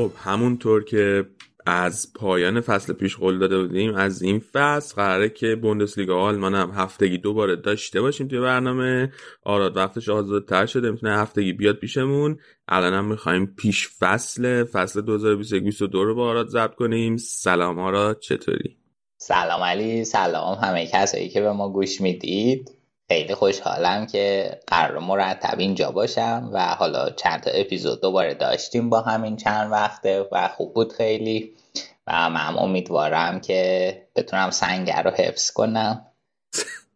خب همونطور که از پایان فصل پیش قول داده بودیم از این فصل قراره که بوندسلیگا آلمان هم هفتگی دوباره داشته باشیم توی برنامه. آراد وقتش آزادتر شده می‌تونه هفتگی بیاد پیشمون. الان هم می‌خوایم پیش فصل فصل 2021 رو با آراد ضبط کنیم. سلام آراد چطوری؟ سلام علی سلام همه کسایی که به ما گوش می‌دید. خیلی خوشحالم که قرار مرتب اینجا باشم و حالا چند تا اپیزود دوباره داشتیم با همین چند وقته و خوب بود خیلی. و من امیدوارم که بتونم سنگر رو حفظ کنم.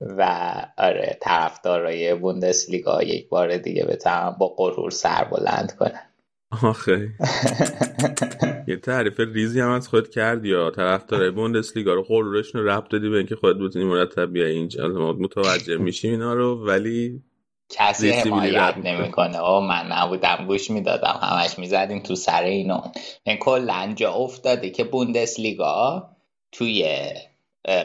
و آره طرفدارای بوندسلیگا یک بار دیگه بتونم با غرور سر بلند کنم. آخه. یه تعریف ریزی هم از خود کردی یا طرفدارای بوندسلیگا رو غرورشون رو ربط دادی به اینکه خودت بتونی مرتب بیای اینجا. ما متوجه میشیم اینا رو ولی کسی حمایت. نمی‌کنه. آه من نبودم گوش می‌دادم. همش می‌زدیم تو سر اینو این کلا جا افتاده که بوندسلیگا توی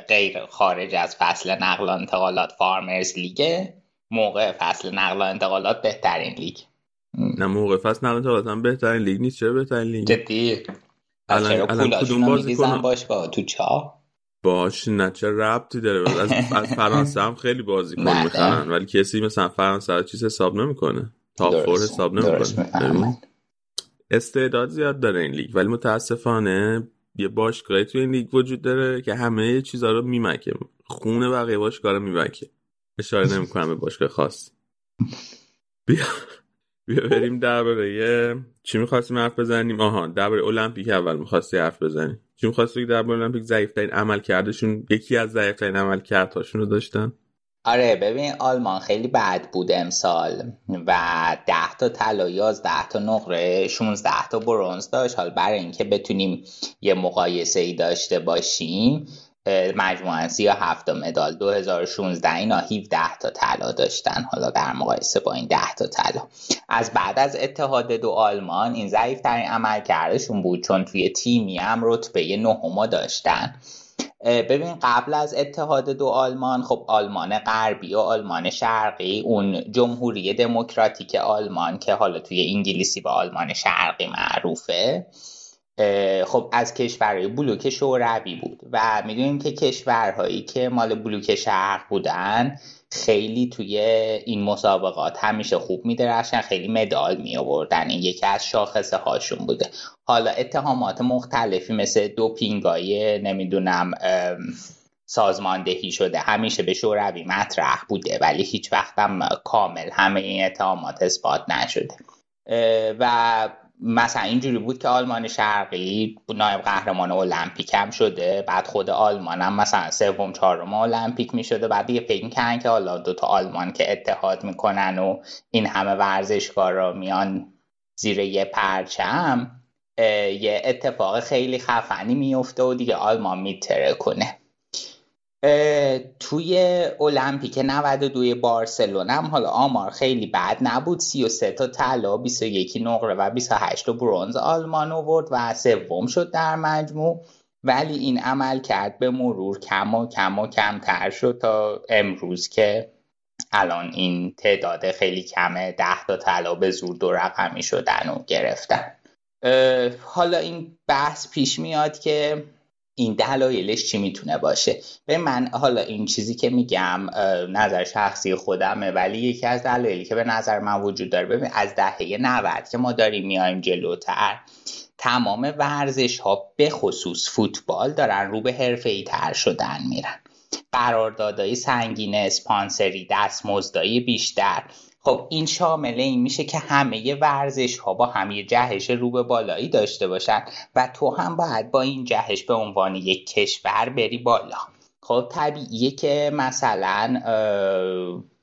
غیر خارج از فصل نقل و انتقالات farmers league ه موقع فصل نقل و انتقالات بهترین لیگ. نه موقع فصل نقل انتقالات هم بهترین لیگ نیست. چرا بهترین لیگ جدی. الان- الان کدوم پولاشونو بازیکن- میریزن باشگاه تو چاه باش نه چه ربطی داره؟ از, از فرانسه هم خیلی بازیکن بله. می‌خرن. ولی کسی مثلا فرانسه رو چیز حساب نمی‌کنه. top four حساب نمی‌کنه. استعداد زیاد داره این لیگ. ولی متاسفانه یه باشگاهی توی این لیگ وجود داره که همه چیزا رو میمکه. خونه بقیه باشگاه رو میمکه. اشاره نمی‌کنم به باشگاه خاص. بیا بیا بریم درباره چی می‌خواستیم حرف بزنیم؟ آها درباره المپیک اول می‌خواستی حرف بزنیم چی می‌خواستی درباره المپیک؟ ضعیفترین عمل کردشون یکی از ضعیفترین عمل کردهاشون رو داشتن؟ آره ببین آلمان خیلی بد بود امسال و ده تا طلا یازده تا نقره 16 تا برونز داشت. حالا برای اینکه بتونیم یه مقایسه ای داشته باشیم مجموعا 37 تا مدال 2016 اینا 17 تا طلا داشتن. حالا در مقایسه با این 10 تا طلا. از بعد از اتحاد دو آلمان این ضعیف ترین عمل کردشون بود چون توی تیمی هم رتبه نهما داشتن. ببین قبل از اتحاد دو آلمان خب آلمان غربی و آلمان شرقی اون جمهوری دموکراتیک آلمان که حالا توی انگلیسی به آلمان شرقی معروفه. خب از کشورهای بلوک شوروی بود و می‌دونیم که کشورهایی که مال بلوک شرق بودن خیلی توی این مسابقات همیشه خوب میدرخشن خیلی مدال می آوردن این یکی از شاخصه هاشون بوده. حالا اتهامات مختلفی مثل دوپینگای نمی‌دونم سازماندهی شده همیشه به شوروی مطرح بوده ولی هیچ وقتم کامل همه این اتهامات اثبات نشده. و مثلا اینجوری بود که آلمان شرقی نایب قهرمان المپیک هم شده بعد خود آلمان هم مثلا سوم چهارم المپیک می شده بعد دیگه فکر کردن که حالا دوتا آلمان که اتحاد می‌کنن و این همه ورزشکارا میان زیر یه پرچم یه اتفاق خیلی خفنی میفته و دیگه آلمان میتره کنه توی المپیک 92 بارسلون هم حالا آمار خیلی بد نبود. 33 تا طلا 21 نقره و 28 تا برونز آلمان آورد و سوم شد در مجموع. ولی این عمل کرد به مرور کم و کم و کمتر شد تا امروز که الان این تعداد خیلی کمه. 10 تا طلا به زور دو رقمی شدن و گرفتن. حالا این بحث پیش میاد که این دلایلش چی می‌تونه باشه؟ به من حالا این چیزی که میگم نظر شخصی خودمه ولی یکی از دلایلی که به نظر من وجود داره ببین از دهه 90 که ما داریم میایم جلوتر تمام ورزش ها به خصوص فوتبال دارن رو به حرفه ای تر شدن میرن. قراردادهای سنگین اسپانسری دستمزدایی بیشتر. خب این شامل این میشه که همه ورزش ها با هم یه جهش رو به بالایی داشته باشن و تو هم باید با این جهش به عنوان یک کشور بری بالا. خب طبیعیه که مثلا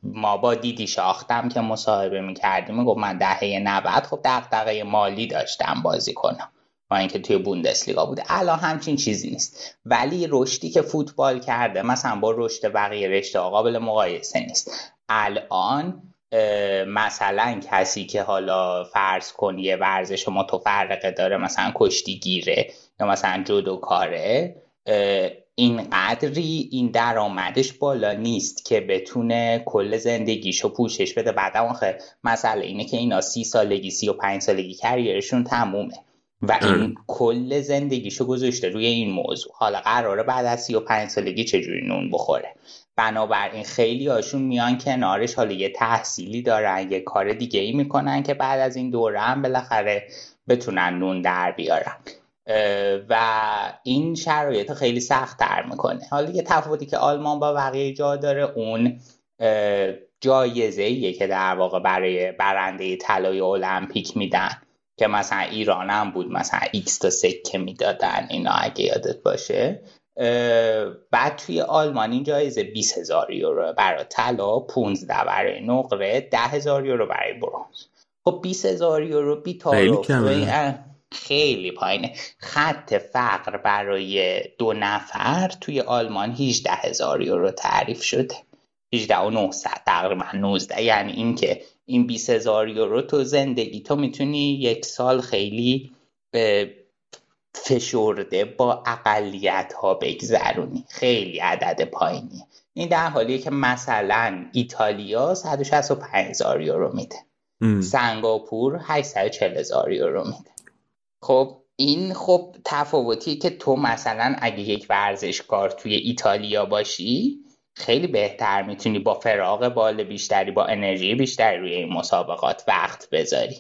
ما با دیدی شاختم که مصاحبه می‌کردیم گفت من دهه 90 خب دقدقه مالی داشتم بازی کنم. با اینکه توی بوندسلیگا بوده الان همچین چیزی نیست. ولی رشدی که فوتبال کرده مثلا با رشد بقیه رشته قابل مقایسه نیست. الان مثلا کسی که حالا فرض کنی یه ورزش متفرقه داره مثلا کشتیگیره یا مثلا جودو کاره این قدری این درآمدش بالا نیست که بتونه کل زندگیشو پوشش بده. بعد آخه مسئله اینه که اینا سی سالگی سی و پنج سالگی کریرشون تمومه و این کل زندگیشو گذاشته روی این موضوع. حالا قراره بعد از سی و پنج سالگی چجوری نون بخوره؟ بنابراین خیلی هاشون میان کنارش حالا یه تحصیلی دارن یه کار دیگه ای می‌کنن که بعد از این دوره هم بالاخره بتونن نون در بیارن. و این شرایط خیلی سخت تر می‌کنه. حالا یه تفاوتی که آلمان با بقیه جا داره اون جایزه ایه که در واقع برای برنده طلای المپیک میدن. که مثلا ایران هم بود مثلا X تا سکه می‌دادن اینا اگه یادت باشه. بعد توی آلمان این جایزه 20 هزار یورو برای طلا 15 برای نقره 10 هزار یورو برای برونز خب 20 هزار یورو بی خیلی پایینه. خط فقر برای دو نفر توی آلمان 18 هزار یورو تعریف شده. 18 و 900 تقریبا. 19 یعنی اینکه این 20 هزار یورو تو زندگی تو می‌تونی یک سال خیلی فشرده با اقلیت ها بگذرونی. خیلی عدد پایینی این در حالیه که مثلا ایتالیا 165 هزار یورو میده. سنگاپور 840 هزار یورو میده. خب این خب تفاوتی که تو مثلا اگه یک ورزشکار توی ایتالیا باشی خیلی بهتر می‌تونی با فراغ بال بیشتری با انرژی بیشتری روی این مسابقات وقت بذاری.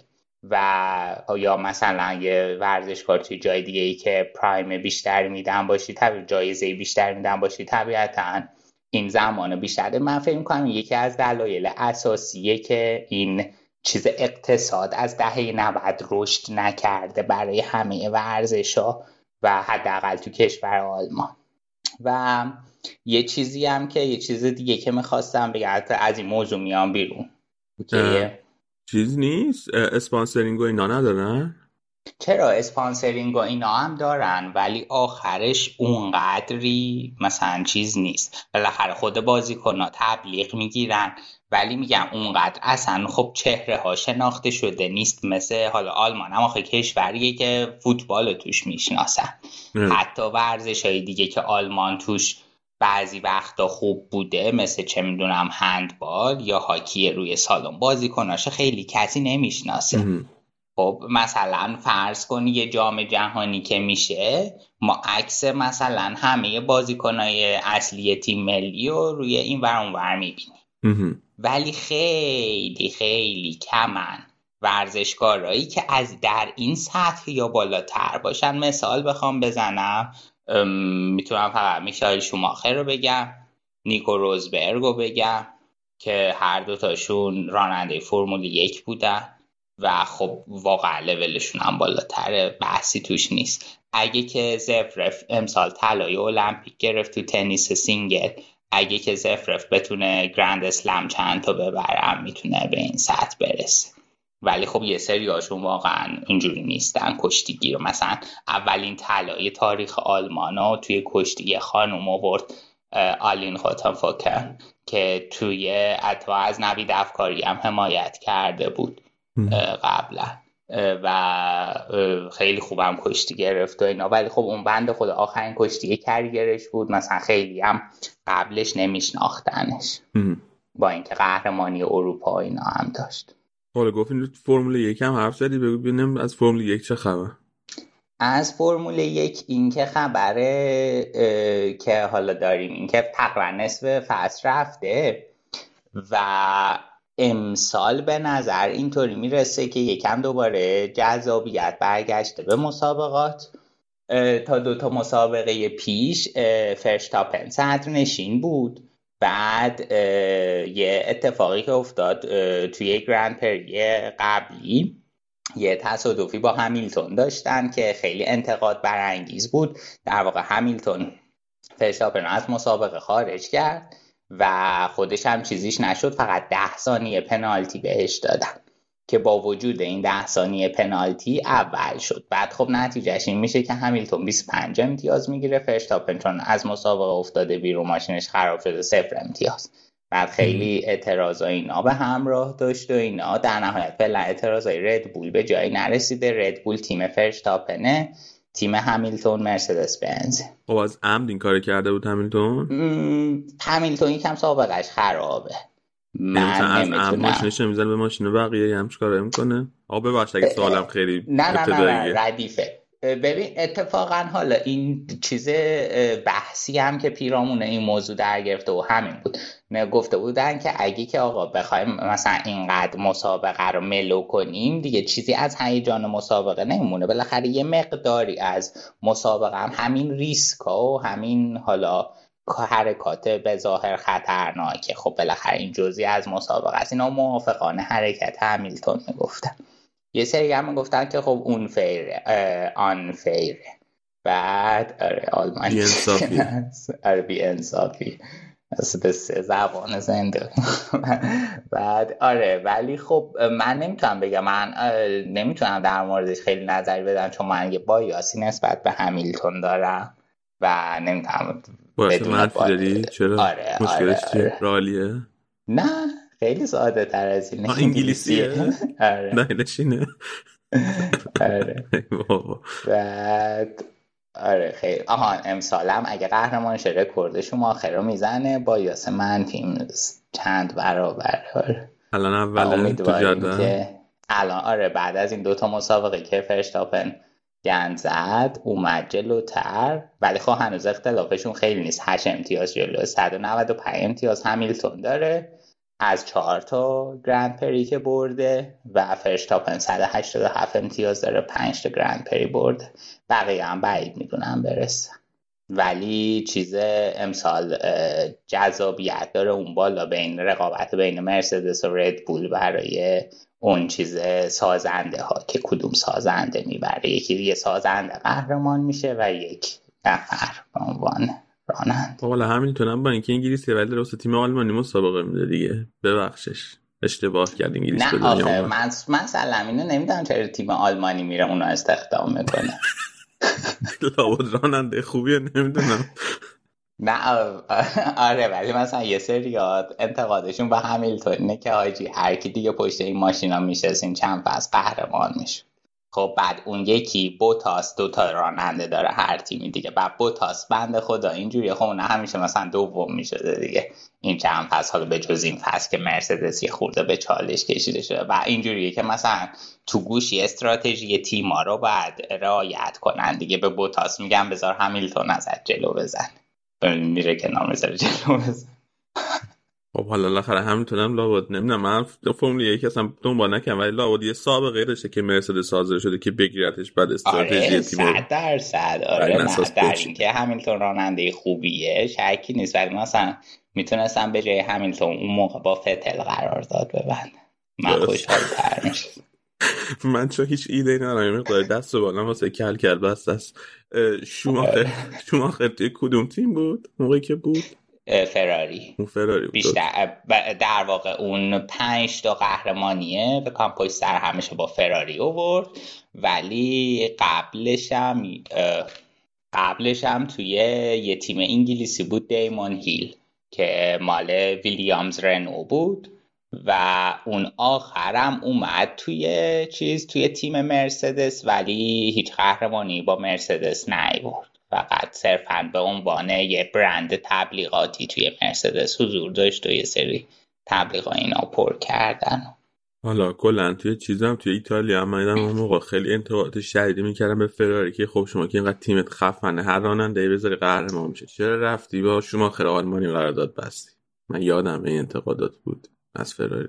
و یا مثلا یه ورزشکار توی جای دیگه ای که پرایم بیشتری میدن باشی طبیعی جایزه بیشتر میدن باشی طبیعتا این زمان بیشتر. من فکر کنم یکی از دلایل اساسیه که این چیز اقتصاد از دهه 90 رشد نکرده برای همه ورزش ها و حداقل تو کشور آلمان. و یه چیزی هم که یه چیز دیگه که می‌خواستم بگم از این موضوع میام بیرون چیز نیست؟ sponsoring و اینا ندارن؟ چرا sponsoring و اینا هم دارن ولی آخرش اونقدری مثلا چیز نیست. بالاخره خود بازیکنها تبلیغ می‌گیرن ولی میگم اونقدر اصلا خب چهره ها شناخته شده نیست مثل حالا آلمان هم آخه کشوریه که فوتبال توش می‌شناسن. حتی ورزش های دیگه که آلمان توش بعضی وقتا خوب بوده مثل چه می‌دونم هندبال یا هاکی روی سالن بازیکناش خیلی کسی نمی‌شناسه. خب مثلا فرض کنی یه جام جهانی که میشه ما عکس مثلا همه بازیکنای اصلی تیم ملی رو روی این ور اونور می‌بینیم. ولی خیلی خیلی کمن ورزشکارایی که از در این سطح یا بالاتر باشن. مثال بخوام بزنم. می‌تونم فقط میشایل شوماخر رو بگم نیکو روزبرگ رو بگم که هر دوتاشون راننده فرمول یک بودن و خب واقعا لولشون هم بالاتره بحثی توش نیست. اگه که زورف امسال طلای المپیک گرفت تو تنیس single اگه که زورف بتونه Grand Slam چند تا ببره می‌تونه به این سطح برسه. ولی خب یه سری هاشون واقعا اینجوری نیستن. کشتیگیر مثلا اولین طلای تاریخ آلمان ها توی کشتی خانوم آورد آلین فوکن که توی اتوا از نوید افکاری هم حمایت کرده بود قبلا. و خیلی خوبم کشتی گرفت و اینا. ولی خب اون بند خود آخرین کشتی کریگرش بود. مثلا خیلی هم قبلش نمیشناختنش. با اینکه قهرمانی اروپا اینا هم داشت. حالا گفتین فرمول یک هم حرف زدی بگو ببینم از فرمول یک چه خبر از فرمول یک اینکه خبره که حالا داریم اینکه تقریبا نصف فصل رفته و امسال به نظر اینطوری می‌رسه که یکم دوباره جذابیت برگشته به مسابقات. تا دو تا مسابقه پیش فرشتاپن صدر نشین بود. بعد یه اتفاقی که افتاد توی گرند پری قبلی یه تصادفی با همیلتون داشتن که خیلی انتقاد برانگیز بود. در واقع همیلتون فرشتاپن از مسابقه خارج کرد و خودش هم چیزیش نشد فقط ده ثانیه پنالتی بهش دادن. که با وجود این ده ثانیه پنالتی اول شد. بعد خب نتیجهش این میشه که همیلتون 25 امتیاز می‌گیره فرشتاپن چون از مسابقه افتاده بیرون ماشینش خراب شده صفر امتیاز. بعد خیلی اعتراض اینا به همراه داشت و اینا. در نهایت فعلا اعتراضای ردبول به جایی نرسیده. ردبول تیم فرشتاپنه. تیم همیلتون مرسدس بنز خب از عمد این کار کرده بود همیلتون؟ همیلتون یکم سابقش خرابه. ماشینش نمی‌زنه به ماشین بقیه هم چیکار می‌کنه. آقا ببخشید اگه سوالم خیلی نه نه نه, ردیفه. ببین اتفاقا حالا این چیز بحثی هم که پیرامون این موضوع در گرفته و همین بود. نه گفته بودن که اگه که آقا بخوایم مثلا اینقدر مسابقه رو ملو کنیم دیگه چیزی از هیجان مسابقه نمیمونه. بالاخره یه مقداری از مسابقه هم همین ریسک و همین حالا حرکات به ظاهر خطرناکه. خب بالاخره این جزی از مسابقه است. اینا موافقانه حرکت همیلتون می‌گفتن. یه سری هم گفتن که خب اون فیره آن فیره. بعد آره آلمانی بی انصافی. آره بی انصافی. به سه زبان زنده. بعد آره ولی خب من نمی‌تونم بگم. من نمی‌تونم در موردش خیلی نظری بدم چون من یه بایاسی نسبت به همیلتون دارم و نمی‌تونم منفی داری؟ چرا؟ آره مشکلش آره, رالیه؟ نه خیلی ساده تر از اینه انگلیسیه؟ آره. نه نشینه آره. بعد آره خیلی. آهان امسالم اگه قهرمان شه رکوردش آخر رو می‌زنه با یاس منفی چند برابر. آره. الان اوله تو الان آره بعد از این دوتا مسابقه که فرشتاپن گند زد اومد جلوتر. ولی خب هنوز اختلافشون خیلی نیست. 8 امتیاز جلو 195 امتیاز همیلتون داره. از چهار تا گرند پری که برده و فرشتاپن 187 امتیاز داره. 5 تا گرند پری برده. بقیه هم بعید می‌دونم برسه ولی چیز امسال جذابیت داره اون بالا بین رقابت بین مرسدس و ردبول برای اون چیز سازنده ها که کدوم سازنده می‌بره. یکی یه سازنده قهرمان میشه و یک نفر به عنوان رانند حالا همینطورم با اینکه انگلیسی ولی درست تیم آلمانی مسابقه میده دیگه. ببخشش. اشتباه کرد انگلیس نه آخه من مثلا اینو نمی‌دونم چرا تیم آلمانی میره اونو استخدام می‌کنه. لابد راننده خوبیه نمی‌دونم. نه آره ولی مثلا یه سریات انتقادشون به همیلتونه که حاجی هر کی دیگه پشت این ماشینا میشستین چند فصل قهرمان میشه. خب بعد اون یکی بوتاس دو تا راننده داره هر تیمی دیگه. بعد بوتاس بند خدا اینجوری خب اون همیشه مثلا دوم می‌شده دیگه. این چند فصل حالا به جز این فصل که مرسدس یه خورده به چالش کشیده شده و اینجوریه که مثلا تو گوشی استراتژی تیما رو باید رعایت کنن. دیگه به بوتاس میگن بذار همیلتون ازت جلو بزن. میره کنار می‌ذاره جلو بزن. خب حالا بالاخره همینطورم لابد. نمی‌دونم من فرمول یک اصلا دنبال نکنم ولی لابد یه سابقه داشته که مرسدس حاضر شده که بگیرتش بعد استراتژی آره تیم صد درصد آره. در اینکه همینطور راننده خوبیه شکی نیست ولی مثلا می‌تونستم به جای همینطور اون موقع با فتل قرار داد ببند. من خوشحال تر من چون هیچ ایده ای ندارم مقدار دست و بالا واسه کل کرد بس دست. شما شما توی کدوم تیم بود؟ موقعی که بود؟ فراری. اون فراری بیشتر در واقع اون پنج تا قهرمانیه به کامپوی سر همیشه با فراری اوورد ولی قبلش هم قبلش هم توی یه تیم انگلیسی بود دیمون هیل. که مال ویلیامز رنو بود و اون آخرم اومد توی چیز توی تیم مرسدس ولی هیچ قهرمانی با مرسدس نیورد. فقط صرفا به عنوان یه برند تبلیغاتی توی مرسدس حضور داشت و یه سری تبلیغا اینا پر کردن. حالا کلا توی چیزم توی ایتالیا هم من اون موقع خیلی انتقادات شدیدی می‌کردم به فراری که خب شما که اینقدر تیمت خفنه هر راننده بذاری قهرمان میشه چرا رفتی با شما خیر آلمانی قرارداد بستی؟ من یادم این انتقادات بود از فراری.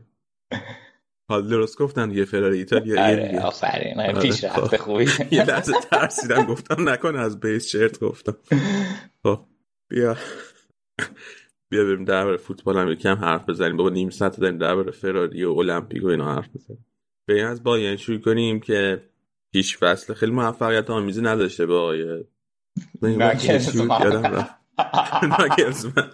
حال درست گفتن دیگه فراری ایتالیا آره آفرین. آره، پیش رفت خب. خوبی. یه لحظه ترسیدم گفتم نکنه از بیس شرط گفتم. خب بیا. بیا بریم درباره فوتبال هم یکم حرف بزنیم. بابا نیم ساعت داریم درباره فراری و المپیک و اینا حرف بزنیم. بریم از بایرن شروع کنیم که پیش فصل خیلی موفقیت آمیزی نداشته به آقای ناگلزمن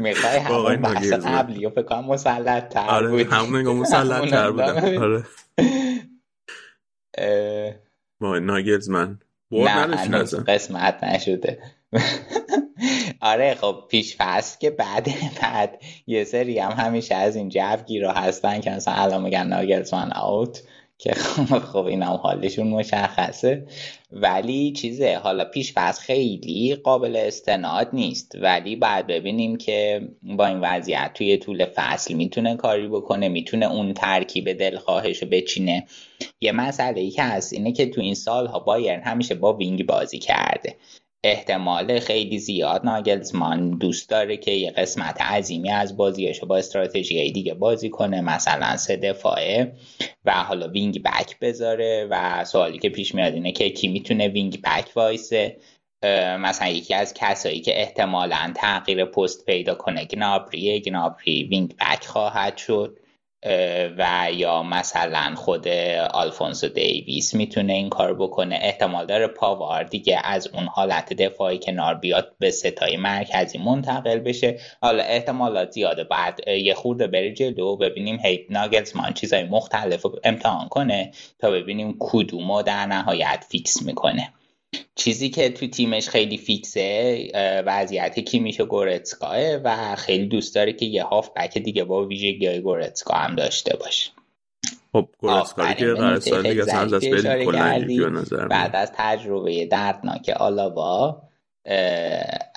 می‌خوای همون بحث قبلی و فکرم مسلط تر آره بود همون نگاه مسلط تر بود آره. ناگلزمن نه قسمت نشده. آره خب پیش فصل که بعد بعد یه سری هم همیشه از این جوگیرا هستن که مثلا الان میگن ناگلزمن آوت که خب این هم حالشون مشخصه. ولی چیزه حالا پیش فصل خیلی قابل استناد نیست. ولی بعد ببینیم که با این وضعیت توی طول فصل می‌تونه کاری بکنه می‌تونه اون ترکیب دلخواهش رو بچینه. یه مسئله ای که هست اینه که تو این سالها بایرن همیشه با وینگ بازی کرده. احتمال خیلی زیاد ناگلزمان دوست داره که یه قسمت عظیمی از بازیشو با استراتژی دیگه بازی کنه مثلا سه دفاعه و حالا وینگ بک بذاره و سوالی که پیش میاد اینه که کی می‌تونه وینگ بک وایسه؟ مثلا یکی از کسایی که احتمالا تغییر پست پیدا کنه گنابری. گنابری وینگ بک خواهد شد. و یا مثلا خود آلفونسو دیویس می‌تونه این کار بکنه. احتمال داره پاوار دیگه از اون حالت دفاعی کنار بیاد به سه تای مرکزی منتقل بشه. حالا احتمالات زیاده. بعد یه خورده بری جلو. ببینیم هی ناگلزمان چیزای مختلف امتحان کنه تا ببینیم کدومو در نهایت فیکس می‌کنه. چیزی که تو تیمش خیلی فیکسه وضعیت کیمیش و گورتسکاس و خیلی دوست داره که یه هاف بک دیگه با ویژگی های گورتسکا هم داشته باشه. خب گورتسکا که بعد از تجربه دردناک آلاوا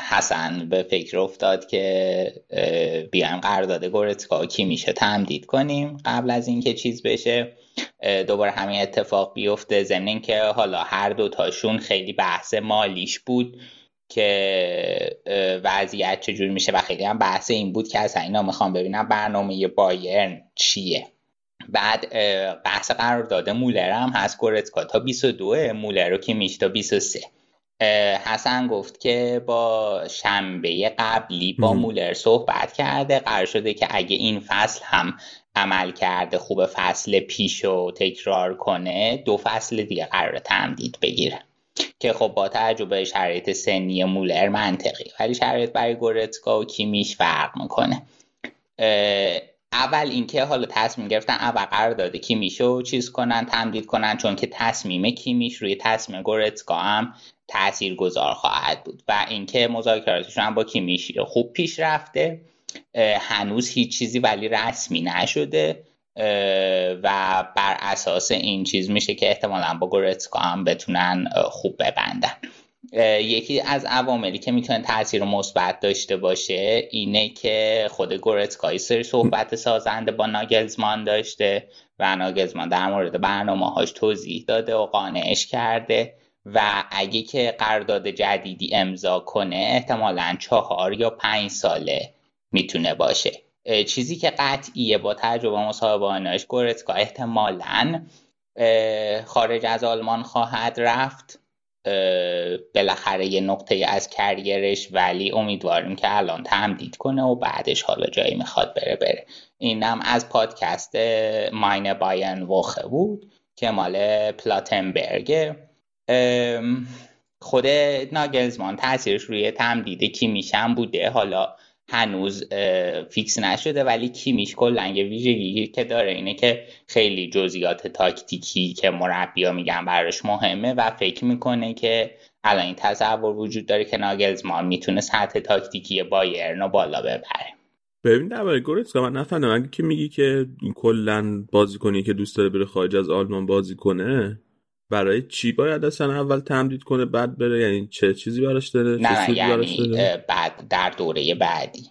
حسن به فکر افتاد که بیایم قرارداد گورتسکا کی میشه تمدید کنیم قبل از اینکه چیز بشه. دوباره همین اتفاق بیفته. ضمن که حالا هر دوتاشون خیلی بحث مالیش بود که وضعیت چجور میشه و خیلی هم بحث این بود که اصلا اینا می‌خوام ببینم برنامه بایرن چیه. بعد بحث قرار داده مولر هم هست. گورتسکا تا 22 مولر رو که میشه تا 23 حسن گفت که با شنبه قبلی با مولر صحبت کرده. قرار شده که اگه این فصل هم عمل کرده خوب فصل پیش رو تکرار کنه دو فصل دیگه قرار تمدید بگیره. که خب با تجربه شرایط سنی مولر منطقی. ولی شرایط برای گورتسکا و کیمیش فرق می‌کنه. اول اینکه حالا تصمیم گرفتن اول قرار داده کیمیشو چیز کنن تمدید کنن چون که تصمیم کیمیش روی تصمیم گورتسکا هم تأثیر گذار خواهد بود. و اینکه مذاکراتشون با کیمیش خوب پیش رفته. هنوز هیچ چیزی ولی رسمی نشده و بر اساس این چیز میشه که احتمالا با گورتسکا هم بتونن خوب ببندن. یکی از عواملی که می‌تونه تاثیر مثبت داشته باشه اینه که خود گورتسکای سری صحبت سازنده با ناگلزمان داشته و ناگلزمان در مورد برنامه هاش توضیح داده و قانعش کرده و اگه که قرارداد جدیدی امضا کنه احتمالا چهار یا پنج ساله می‌تونه باشه. چیزی که قطعیه با تجربه مصاحبانش گورتسکا احتمالا خارج از آلمان خواهد رفت. بالاخره یه نقطه از کریرش ولی امیدواریم که الان تمدید کنه و بعدش حالا جایی می‌خواد بره بره. اینم از پادکست Meine Bayern Woche بود که مال پلتنبرگ خود ناگلزمان تاثیرش روی تمدید کیمیشم بوده. حالا هنوز فیکس نشده ولی کیمیش کلا یه ویژگی که داره اینه که خیلی جزئیات تاکتیکی که مربیا میگن براش مهمه و فکر می‌کنه که الان این تصور وجود داره که ناگلزمان می‌تونه سطح تاکتیکی بایرن رو بالا ببره. ببین درباره گورتسکا من نفهمیدم. اگه که میگی که کلا بازیکنی که دوست داره بره خارج از آلمان بازی کنه برای چی باید اصلا اول تمدید کنه بعد بره؟ یعنی چه چیزی براش داره؟ نه, نه یعنی بعد در دوره بعدی.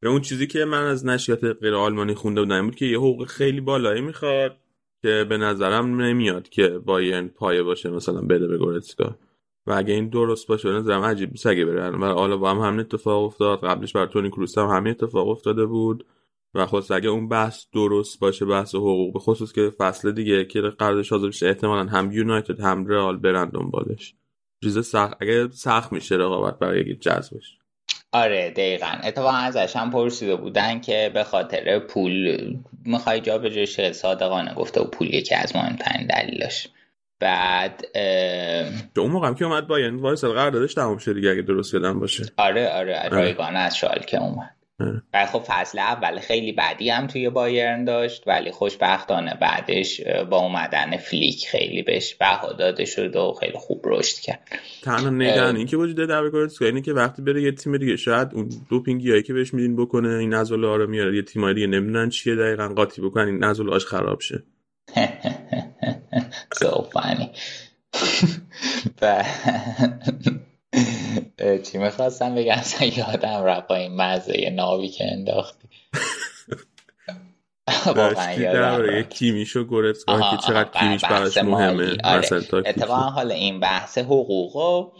به اون چیزی که من از نشریات غیر آلمانی خونده بودم بود که یه حقوق خیلی بالایی می‌خواد که به نظرم نمیاد که بایرن پایه باشه مثلا بده به گورتسکا و اگه این درست باشه نظرم عجیب اگه بره. و حالا با هم همین اتفاق افتاد. قبلش بر تونی کروس هم همین اتفاق افتاده بود. و خصوص اگه اون بحث درست باشه بحث حقوق به خصوص که فصل دیگه که قراردادش حاضر بشه احتمالا هم یونایتد هم رئال برن دنبالش. چیز سخت اگه سخت میشه رقابت برای جذبش. آره دقیقا. اتفاقا ازش هم پرسیده بودن که به خاطر پول می‌خوای جا به جاش صادقانه گفته و پول یکی از مهمترین دلیلاش. بعد اون موقع که اومد با یعنی وایس قراردادش تمام شد دیگه اگه درست یادم باشه. آره آره, آره. رایگانه از که اومد. و خب فصل اول خیلی بعدی هم توی بایرن داشت ولی خوشبختانه بعدش با اومدن فلیک خیلی بهش بها داده شد و خیلی خوب رشد کرد. تنها نگران این که وجود در اینه که وقتی بره یه تیم دیگه شاید اون دوپینگی هایی که بهش میدین بکنه این نزل ها رو میاره یه تیمایی دیگه نمی‌دونن چیه دقیقا قاطی بکنن این نزل آش خراب شه. So funny. چی می‌خواستم بگم؟ اصلا یادم رفت با این مزه ناوی که انداختی. واقعا یادم کیمیش و گورتسکا که چقدر کیمیش براش مهمه آره. اتفاقا حالا این بحث حقوق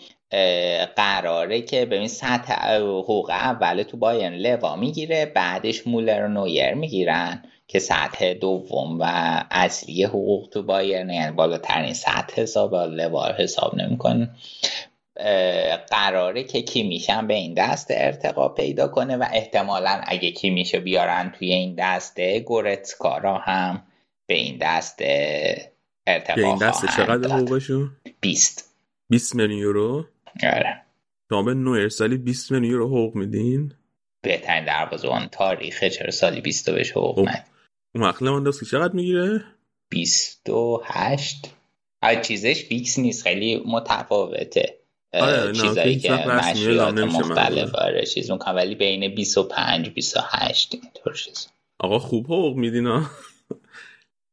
قراره که ببین سطح حقوق اول تو باین لوا می‌گیره بعدش مولر و نویر می‌گیرن که سطح دوم و اصلی حقوق تو بایرن یعنی بالاترین سطح حساب لوا حساب نمی‌کنه. قراره که کیمیشم به این دسته ارتقا پیدا کنه و احتمالا اگه کیمیشو بیارن توی این دسته گورتسکارا هم به این دسته ارتقا به این دسته چقدر حقوقشون؟ 20 20 میلیون یورو؟ آره شما به نویر سالی 20 میلیون یورو حقوق میدین؟ بهترین دروازه‌بان تاریخه چرا سالی 20 بهش حقوق ند اون وقت لواندوفسکی چقدر می‌گیره؟ 28 چیزش فیکس نیست خیلی متفاوته آره چیزایی که نشریات مختلف آره چیز می‌کنم ولی بین 25 28 اینطور چیز. آقا خوب حقوق میدین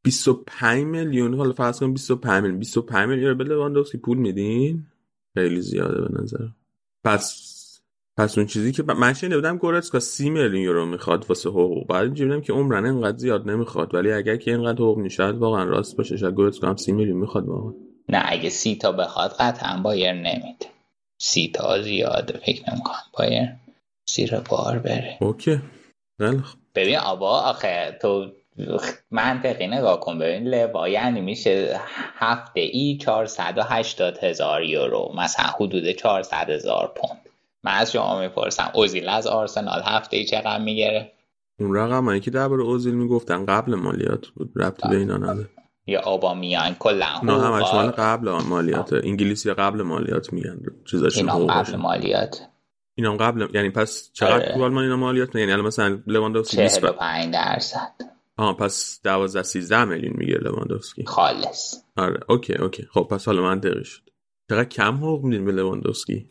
25 میلیون حالا فرض کن 25 میلیون. 25 میلیون به لواندوفسکی. پول میدین؟ خیلی زیاده به نظر پس پس اون چیزی که من شنیده بودم گورتسکا 30 میلیون یورو می‌خواد واسه حقوق. بعد اینجوری که عمرا انقدر زیاد نمی‌خواد. ولی اگر که اینقدر حقوق میشه واقعا راست باشه. شاید گورتسکا هم 30 میلیون می‌خواد واقعا. نه اگه سی تا بخواد قطعا بایر نمیده. سی تا زیاده فکر نمی‌کنم بایر زیر بار بره. اوکی. ببین آبا آخه تو منطقی نگاه کن. ببین لوا یعنی میشه هفته ای 480 هزار یورو مثلا حدود 400 هزار پوند. من از شما می‌پرسم اوزیل از آرسنال هفته ای چقدر می‌گیره؟ اون رقم که درباره اوزیل می‌گفتن قبل مالیات بود. ربطی به اینا نداره. یا آبامیان کلا نه همش مال قبل مالیات. انگلیسی قبل مالیات میگن. چیزاشون اینا قبل مالیات. اینا قبل یعنی پس چقدر تو آلمان اینا مالیات یعنی الان مثلا لواندوفسکی 45 درصد. آها پس 12 13 میلیون میگه لواندوفسکی. خالص. آره اوکی اوکی. خب پس حالا من دقیق شد. چقدر کم حقوق میدین به لواندوفسکی؟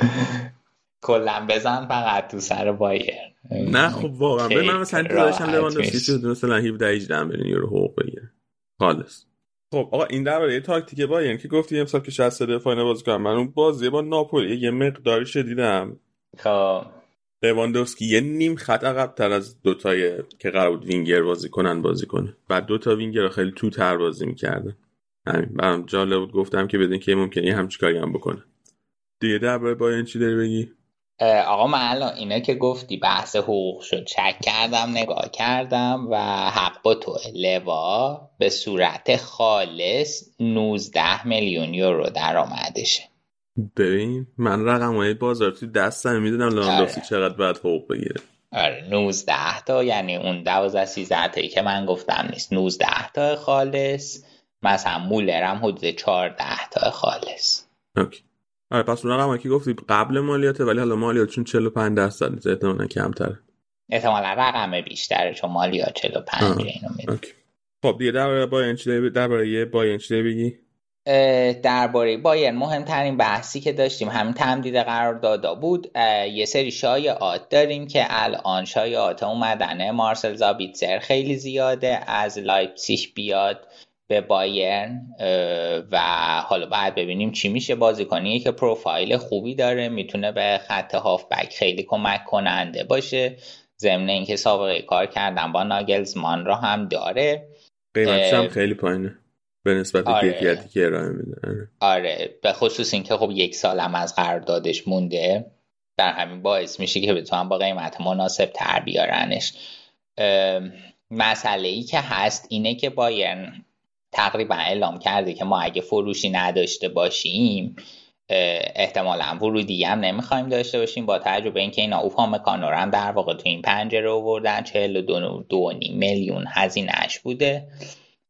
کلا بزن فقط تو سر بایر نه خب واقعا. به من مثلا داشتم لواندوفسکی شد مثلا 17 18 میلیون یورو حقوق بگیره. خالص. خب آقا این درباره تاکتیک بایرنی که گفتی امسال که 60 دفاعی بازی کنم. من اون بازی با ناپولی یه مقداری دیدم خب. لواندوفسکی یه نیم خط عقب تر از دوتای که قرار بود وینگر بازی کنن بازی کنه. بعد دوتا وینگر خیلی تو تر بازی می‌کردن. همین. برام جالب بود. گفتم که بدین که ممکنه یه همچی کاری هم بکنه. دیگه درباره بایرن چیزی داری بگی؟ آقا من الان اینه که گفتی بحث حقوق شد. چک کردم نگاه کردم و حق با تو لوا به صورت خالص 19 میلیون یورو درآمدشه. ببین من رقم های بازار توی دستم می‌دونم لواندوفسکی آره. چقدر باید حقوق بگیره. آره 19 تا یعنی اون 12 13 تایی که من گفتم نیست. 19 تا خالص مثلا مولرم حدود 14 تا خالص. اوکی. آره پس اون رقم که گفتی قبل مالیاته ولی حالا مالیات چون 45 درصد نیست. احتمالاً کمتره. احتمالاً رقم بیشتره چون مالیات 45 اینو میده خب دیگه درباره بایرن چی درباره بایرن چی بگی. درباره بایرن مهمترین بحثی که داشتیم. همین تمدید قرار دادا بود. یه سری شایعات داریم که الان شایعات اومدنه. مارسل زابیتزر خیلی زیاده. از لایپسیش بیاد. به بایرن و حالا باید ببینیم چی میشه. بازیکنیه که پروفایل خوبی داره می‌تونه به خط هافبک خیلی کمک کننده باشه. ضمن اینکه سابقه کار کردن با ناگلزمان را هم داره. قیمتش هم خیلی پایینه. به نسبت آره. کیفیتی که ارائه میده. آره. آره. به خصوص اینکه خب یک سالم از قراردادش مونده. در همین باعث میشه که بتونن با قیمت مناسب تر بیارنش. مسئله ای که هست اینه که بایرن تقریبا اعلام کرده که ما اگه فروشی نداشته باشیم احتمالا ورودی هم نمی‌خوایم داشته باشیم با تجربه اینکه اینا اوپا مکانو هم در واقع تو این پنجره آوردن 42 میلیون هزینهش بوده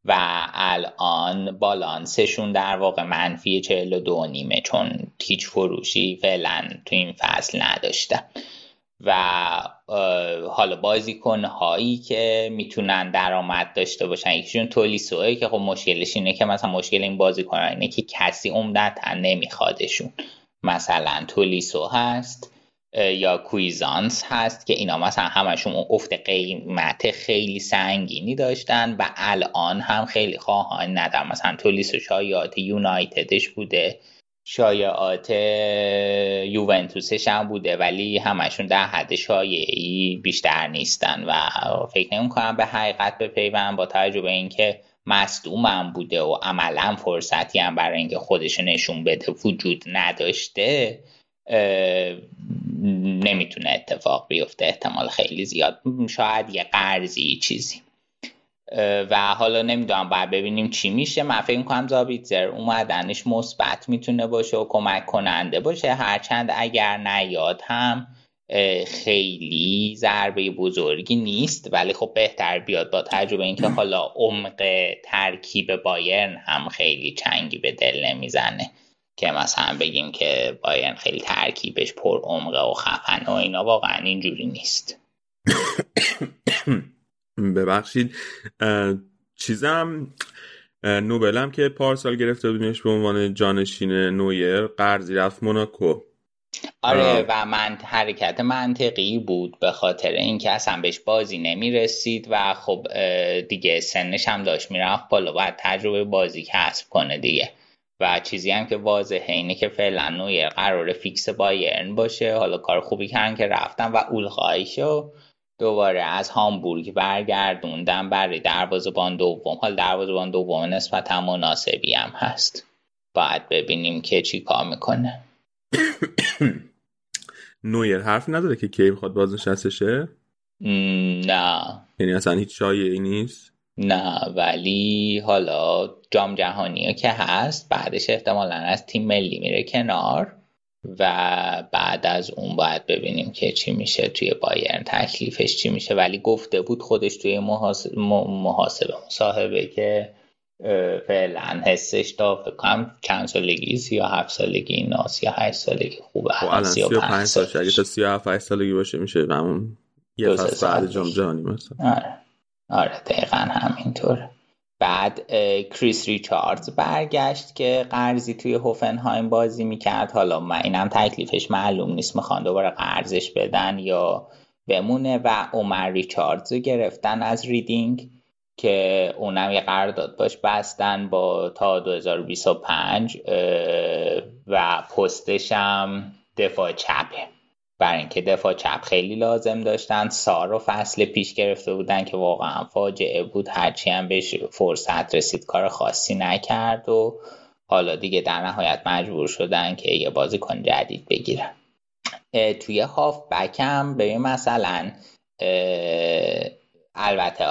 و الان بالانسشون در واقع منفی 42 نیمه چون هیچ فروشی فعلا تو این فصل نداشتن. و حالا بازیکن هایی که می‌تونن درآمد داشته باشن. یکیشون تولیسوه که خب مشکلش اینه که مثلا مشکل این بازیکن اینه که کسی عمدتا نمیخوادشون. مثلا تولیسو هست یا کویزانس هست که اینا مثلا همشون افت قیمت خیلی سنگینی داشتن و الان هم خیلی خواهان ندارن. مثلا تولیسو شایعات یونایتدش بوده. شایعات یوونتوسش هم بوده ولی همشون در حد شایعی بیشتر نیستن و فکر نمی کنم به حقیقت بپیوند با توجه به اینکه مصدوم بوده و عملا فرصتی هم برای اینکه خودش نشون بده وجود نداشته نمی‌تونه اتفاق بیفته. احتمال خیلی زیاد شاید یه قرضی چیزی. و حالا نمی‌دونم باید ببینیم چی میشه. من فکر کنم زابیتزر اومدنش مثبت می‌تونه باشه و کمک کننده باشه. هرچند اگر نیاد هم خیلی ضربه بزرگی نیست ولی خب بهتر بیاد. با تجربه اینکه حالا عمق ترکیب بایرن هم خیلی چنگی به دل نمی‌زنه که مثلا بگیم که بایرن خیلی ترکیبش پر عمقه و خفن و اینا واقعا اینجوری نیست. ببخشید. چیزم نوبلم که پارسال گرفته بودیمش به عنوان جانشین نویر قرضی رفت موناکو. آره و من حرکت منطقی بود به خاطر اینکه اصلا بهش بازی نمی رسید و خب دیگه سنش هم داشت می‌رفت بالا. باید تجربه بازی کسب کنه دیگه. و چیزی هم که واضحه اینه که فعلا نویر قرار فیکس بایرن باشه. حالا کار خوبی کردن که رفتن و اولخایشو دوباره از هامبورگ برگردوندن برای دروازه‌بان دوم. حال دروازه‌بان دوم نسبتا مناسبی هم هست. باید ببینیم که چی کار می‌کنه. نویر حرف نداره که کی بخواد بازنشستشه؟ نه. یعنی اصلا هیچ شایعی نیست؟ نه ولی حالا جام جهانی که هست بعدش احتمالا از تیم ملی میره کنار. و بعد از اون باید ببینیم که چی میشه توی بایرن. تکلیفش چی میشه؟ ولی گفته بود خودش توی محاسبه, محاسبه مصاحبه که فعلا حسش تا فکر کنم چند سالگی یا هفت سالگی اینا یا هشت سالگی خوبه. خب الان سی و پنج سال اگه تا سی و هفت سالگی باشه میشه همون یه فصل بعد جام جهانی مثلا. آره. آره دقیقا همینطوره. بعد کریس ریچاردز برگشت که قرضی توی هوفنهایم بازی می‌کرد. حالا من اینم تکلیفش معلوم نیست. می‌خوان دوباره قرضش بدن یا بمونه. و عمر ریچاردز رو گرفتن از ریدینگ که اونم یه قرارداد باش بستن با تا 2025 و پستش هم دفاع چپه. برای اینکه دفاع چپ خیلی لازم داشتن. سار رو فصل پیش گرفته بودن که واقعا فاجعه بود. هرچی هم بهش فرصت رسید کار خاصی نکرد و حالا دیگه در نهایت مجبور شدن که یه بازیکن جدید بگیرن. توی هاف بکم ببین مثلا البته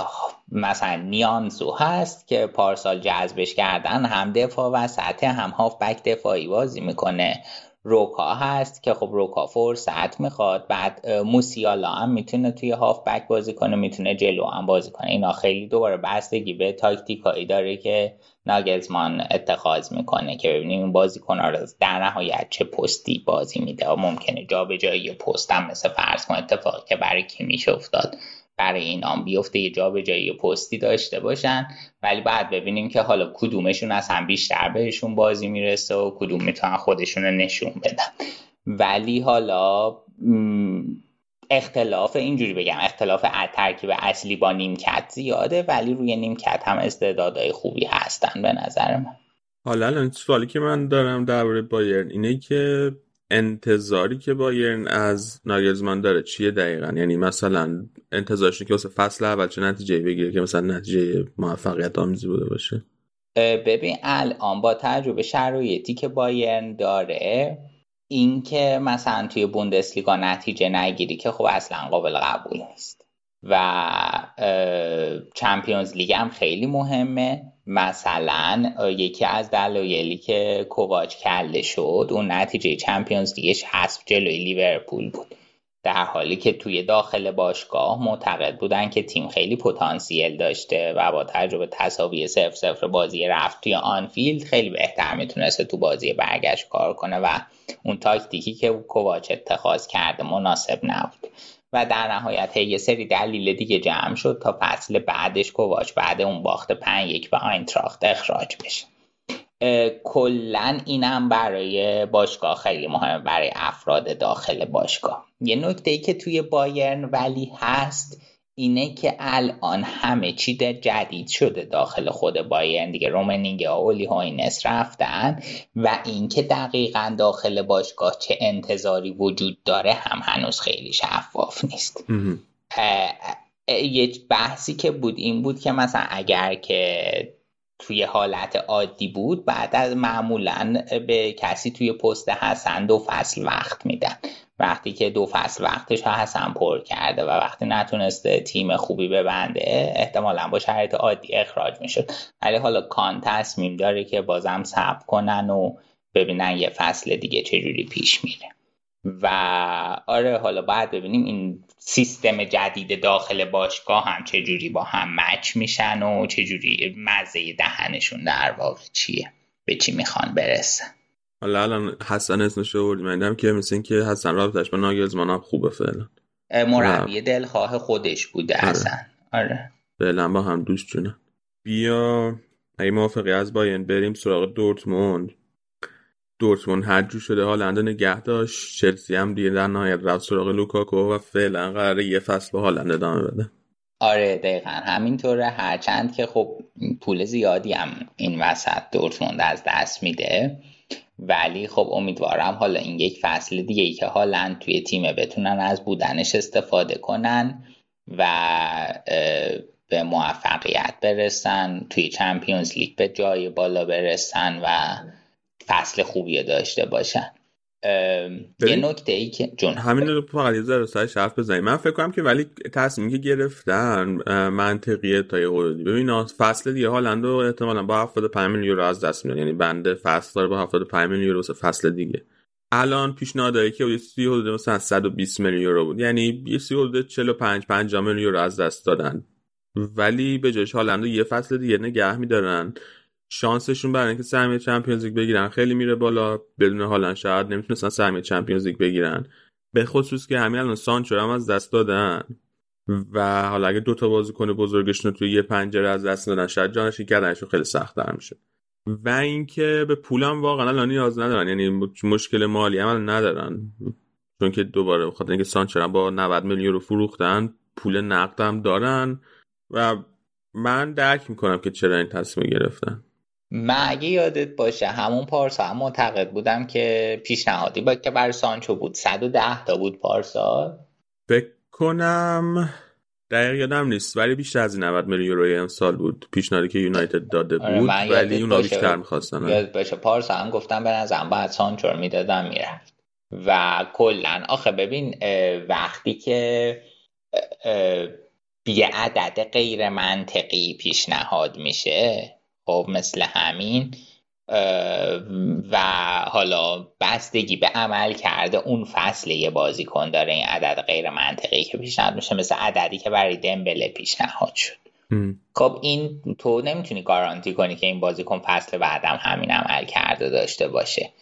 مثلا نیانزو هست که پارسال جذبش کردن هم دفاع و سطح هم هاف بک دفاعی بازی می‌کنه. روکا هست که خب روکا فرصت می‌خواد بعد موسیالا هم می‌تونه توی هاف بک بازی کنه می‌تونه جلو هم بازی کنه. اینا خیلی دوباره بستگی به تاکتیکایی داره که ناگلزمان اتخاذ می‌کنه که ببینیم این بازیکن رو در نهایت چه پستی بازی میده. و ممکنه جابجایی پست هم مثل فرض کن اتفاقی که برای کی میشه افتاد. برای اینام بیفته یه جا به جایی پستی داشته باشن. ولی بعد ببینیم که حالا کدومشون از هم بیشتر بهشون بازی می‌رسه و کدوم می‌تونن خودشون نشون بدن. ولی حالا اختلاف اینجوری بگم اختلاف ترکیب اصلی با نیمکت زیاده ولی روی نیمکت هم استعدادهای خوبی هستن به نظر من. حالا الان سوالی که من دارم درباره بایرن اینه که انتظاری که بایرن از ناگلزمان داره چیه دقیقا؟ یعنی مثلا انتظارش که واسه فصل اول چه نتیجه بگیره که مثلا نتیجه موفقیت آمیزی بوده باشه؟ ببین الان با تجربه شرایطی که بایرن داره اینکه مثلا توی بوندسلیگا نتیجه نگیری که خب اصلا قابل قبول نیست. و چمپیونز لیگ هم خیلی مهمه. مثلا یکی از دلایلی که کوواچ کله شد اون نتیجه چمپیونز لیگش حذف جلوی لیورپول بود. در حالی که توی داخل باشگاه معتقد بودن که تیم خیلی پتانسیل داشته و با تجربه تساوی سفر سفر بازی رفت توی آنفیلد خیلی بهتر می‌تونسته تو بازی برگشت کار کنه و اون تاکتیکی که کوواچ اتخاذ کرده مناسب نبود. و در نهایت یه سری دلیل دیگه جمع شد تا فصل بعدش کوواچ بعد اون باخت پنج یک به آینتراخت اخراج بشه. کلا اینم برای باشگاه خیلی مهمه برای افراد داخل باشگاه. یه نکته ای که توی بایرن ولی هست اینه که الان همه چی جدید شده داخل خود بایرن دیگه. رومنینگ اولی هاینس رفتن و اینکه دقیقا داخل باشگاه چه انتظاری وجود داره هم هنوز خیلی شفاف نیست. یه بحثی که بود این بود که مثلا اگر که توی حالت عادی بود بعد از معمولا به کسی توی پست حسن دو فصل وقت میدن. وقتی که دو فصل وقتش حسن پر کرده و وقتی نتونسته تیم خوبی ببنده احتمالا با شرایط عادی اخراج می‌شد. ولی حالا کان تصمیم داره که بازم صبر کنن و ببینن یه فصل دیگه چجوری پیش میره. و آره حالا باید ببینیم این سیستم جدید داخل باشگاه هم چجوری با هم مچ میشن و چجوری مزه دهنشون در واقع چیه به چی می‌خوان برسن. حالا الان حسن اسمش رو من که مثل که حسن رابطش با ناگلزمان هم خوبه فعلا. مربی دلخواه خودش بوده آره. حسن. آره. فعلا با هم دوست جونه بیا اگه موافقی از باین بریم سراغ دورتموند. دورتموند هر جو شده هالند نگه داشت. چلسی هم دیگه در نهایت رفت سراغ لوکاکو و فعلا قراره یه فصل به هالند ادامه بده. آره دقیقا. همینطوره. هرچند که خب پول زیادی هم این وسط دورتموند از دست میده. ولی خب امیدوارم حالا این یک فصل دیگه ای که هالند توی تیم بتونن از بودنش استفاده کنن و به موفقیت برسن توی چمپیونز لیگ به جای بالا برسن و فصل خوبی داشته باشن. یه نکته ای که جون. همین رو فقط یه ذره سرش حرف بزنیم. من فکر کنم که ولی تصمیمی که گرفتن منطقیه تا یه حدودی. ببین فصل دیگه هالند رو احتمالا با 75 میلیون یورو از دست میدن. یعنی بنده فصل داره با 75 میلیون یورو فصل دیگه. الان پیشنهادایی که سی حدود مثلا 120 میلیون یورو بود. یعنی یه سی حدود 45 50 میلیون یورو از دست دادن. ولی به جاش هالند یه فصل دیگه نگه میدارن. شانسشون برای اینکه سهمیه چمپیونز لیگ بگیرن خیلی میره بالا. بدون هالند شاید نمی‌تونستن سهمیه چمپیونز لیگ بگیرن. به خصوص که همین الان سانچو هم از دست دادن. و حالا اگه دوتا بازیکن بزرگشون رو توی یه پنجره از دست دادن شاید جانشین کردنشون خیلی سخت میشه و اینکه به پولم واقعا الان نیاز ندارن. یعنی مشکل مالی هم ندارن. چون که دوباره بخاطر اینکه سانچو با 90 میلیون رو فروختن پول نقدم دارن. و من درک می‌کنم که چرا این تصمیم گرفتن. من اگه یادت باشه همون پارسا هم معتقد بودم که پیشنهادی با که برای سانچو بود. 110 تا بود پارسا. فکر کنم دقیق یادم نیست ولی بیشتر از 90 میلیون یورو امسال بود. پیشنهادی که یونایتد داده آره، بود ولی اونا بیشتر می‌خواستن. یاد باشه پارسا هم گفتم به نظرم بعد سانچو می‌دادم می‌رفت. و کلا آخه ببین وقتی که یه عدد غیر منطقی پیشنهاد میشه خب مثل همین و حالا بستگی به عمل کرده اون فصل یه بازیکن داره این عدد غیر منطقی که پیشنهاد میشه مثل عددی که برای دمبله پیشنهاد شد. خب این تو نمی‌تونی گارانتی کنی که این بازیکن فصل بعدم همین عمل کرده داشته باشه.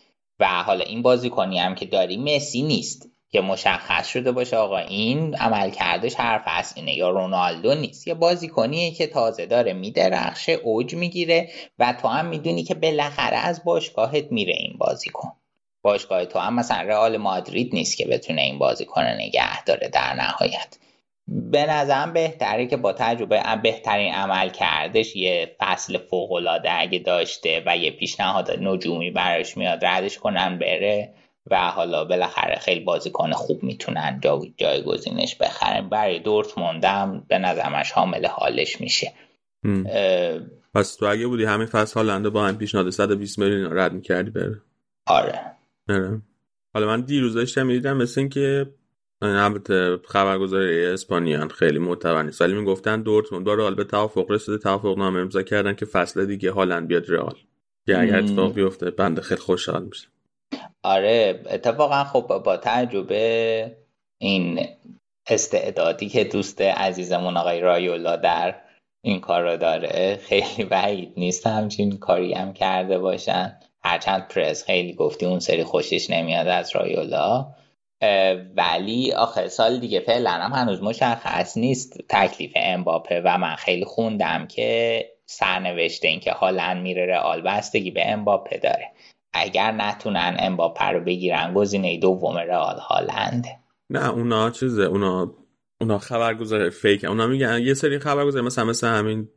و حالا این بازیکنی هم که داری مسی نیست. که مشخص شده باشه آقا این عمل کردش حرف از اینه. یا رونالدو نیست یه بازیکنیه که تازه داره میدرخشه اوج می‌گیره و تو هم می‌دونی که بالاخره از باشگاهت میره این بازیکن. باشگاه تو هم مثلا رئال مادرید نیست که بتونه این بازی کنه نگه داره در نهایت. به نظرم بهتره که با تجربه بهترین عمل کردش یه فصل فوقالعاده اگه داشته و یه پیشنهاد نجومی براش میاد ردش کنن بره. و حالا بالاخره خیلی بازیکن خوب می‌تونن جا جایگزینش بخرن. برای دورتموندم به نظرمش حامل حالش میشه. پس تو اگه بودی همین فصل هالنده با هم پیشنهاد 120 میلیون رد می‌کردی بره. آره. آره. حالا من دیروز داشتم می‌دیدم مثل اینکه البته خبرگزاری اسپانیان خیلی معتبر نیست. ولی می‌گفتن دورتموند با رئال به توافق رسیده. توافق نامه امضا کردن که فصل دیگه هالند بیاد رئال. که اگر اتفاق بیفته بنده خیلی خوشحال میشه آره اتفاقا خب با تجربه این استعدادی که دوست عزیزمون آقای رایولا در این کار رو داره خیلی بعید نیست همچین کاری هم کرده باشن. هرچند پرس خیلی گفتی اون سری خوشش نمیاد از رایولا. ولی آخر سال دیگه فعلا هم هنوز مشخص نیست تکلیف امباپه و من خیلی خوندم که سرنوشته این که هالند میره رئال بستگی به امباپه داره. اگر نتونن امباپه رو بگیرن گزینه دوم رئال هالند. نه اونا چیزه اونا اونا خبرگزار فیک اونا میگن یه سری خبرگزار مثلا مثل همین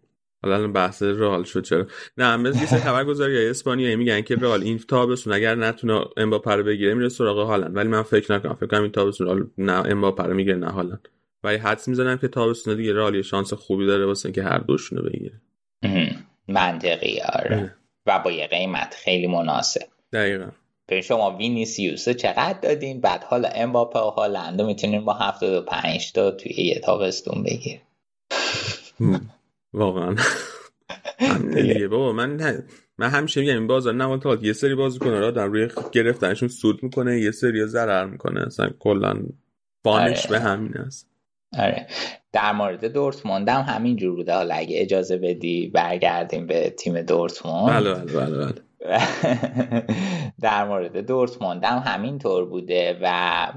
حالا بحث رئال شد چرا؟ نه مثل یه سری خبرگزاری اسپانیایی میگن که رئال این تابستون اگر نتونه امباپه رو بگیره میره سراغ هالند. ولی من فکر نکنم فکر کنم این تابستون نه امباپه رو می‌گیره نه هالند. ولی حدس می‌زنم که تابستون دیگه رئال یه شانس خوبی داره واسه اینکه هر دوشون رو بگیره. منطقی آره. و با یه قیمت خیلی مناسب. دقیقا. به شما وینیسیوس چقدر دادین بعد حالا امباپه و هالند می‌تونین با 75 تا توی یه تابستون بگیر واقعا. دیگه. بابا من من همیشه میگم این بازار نماد یه سری بازیکن را در روی گرفتنشون سود می‌کنه یه سری ضرر می‌کنه. اصلا کلا فانش آره. به همین است. آره. در مورد دورتموند هم همین جور بوده. حالا اگه اجازه بدی برگردیم به تیم دورتموند. بله بله بله, بله. در مورد دورتموند هم همینطور بوده و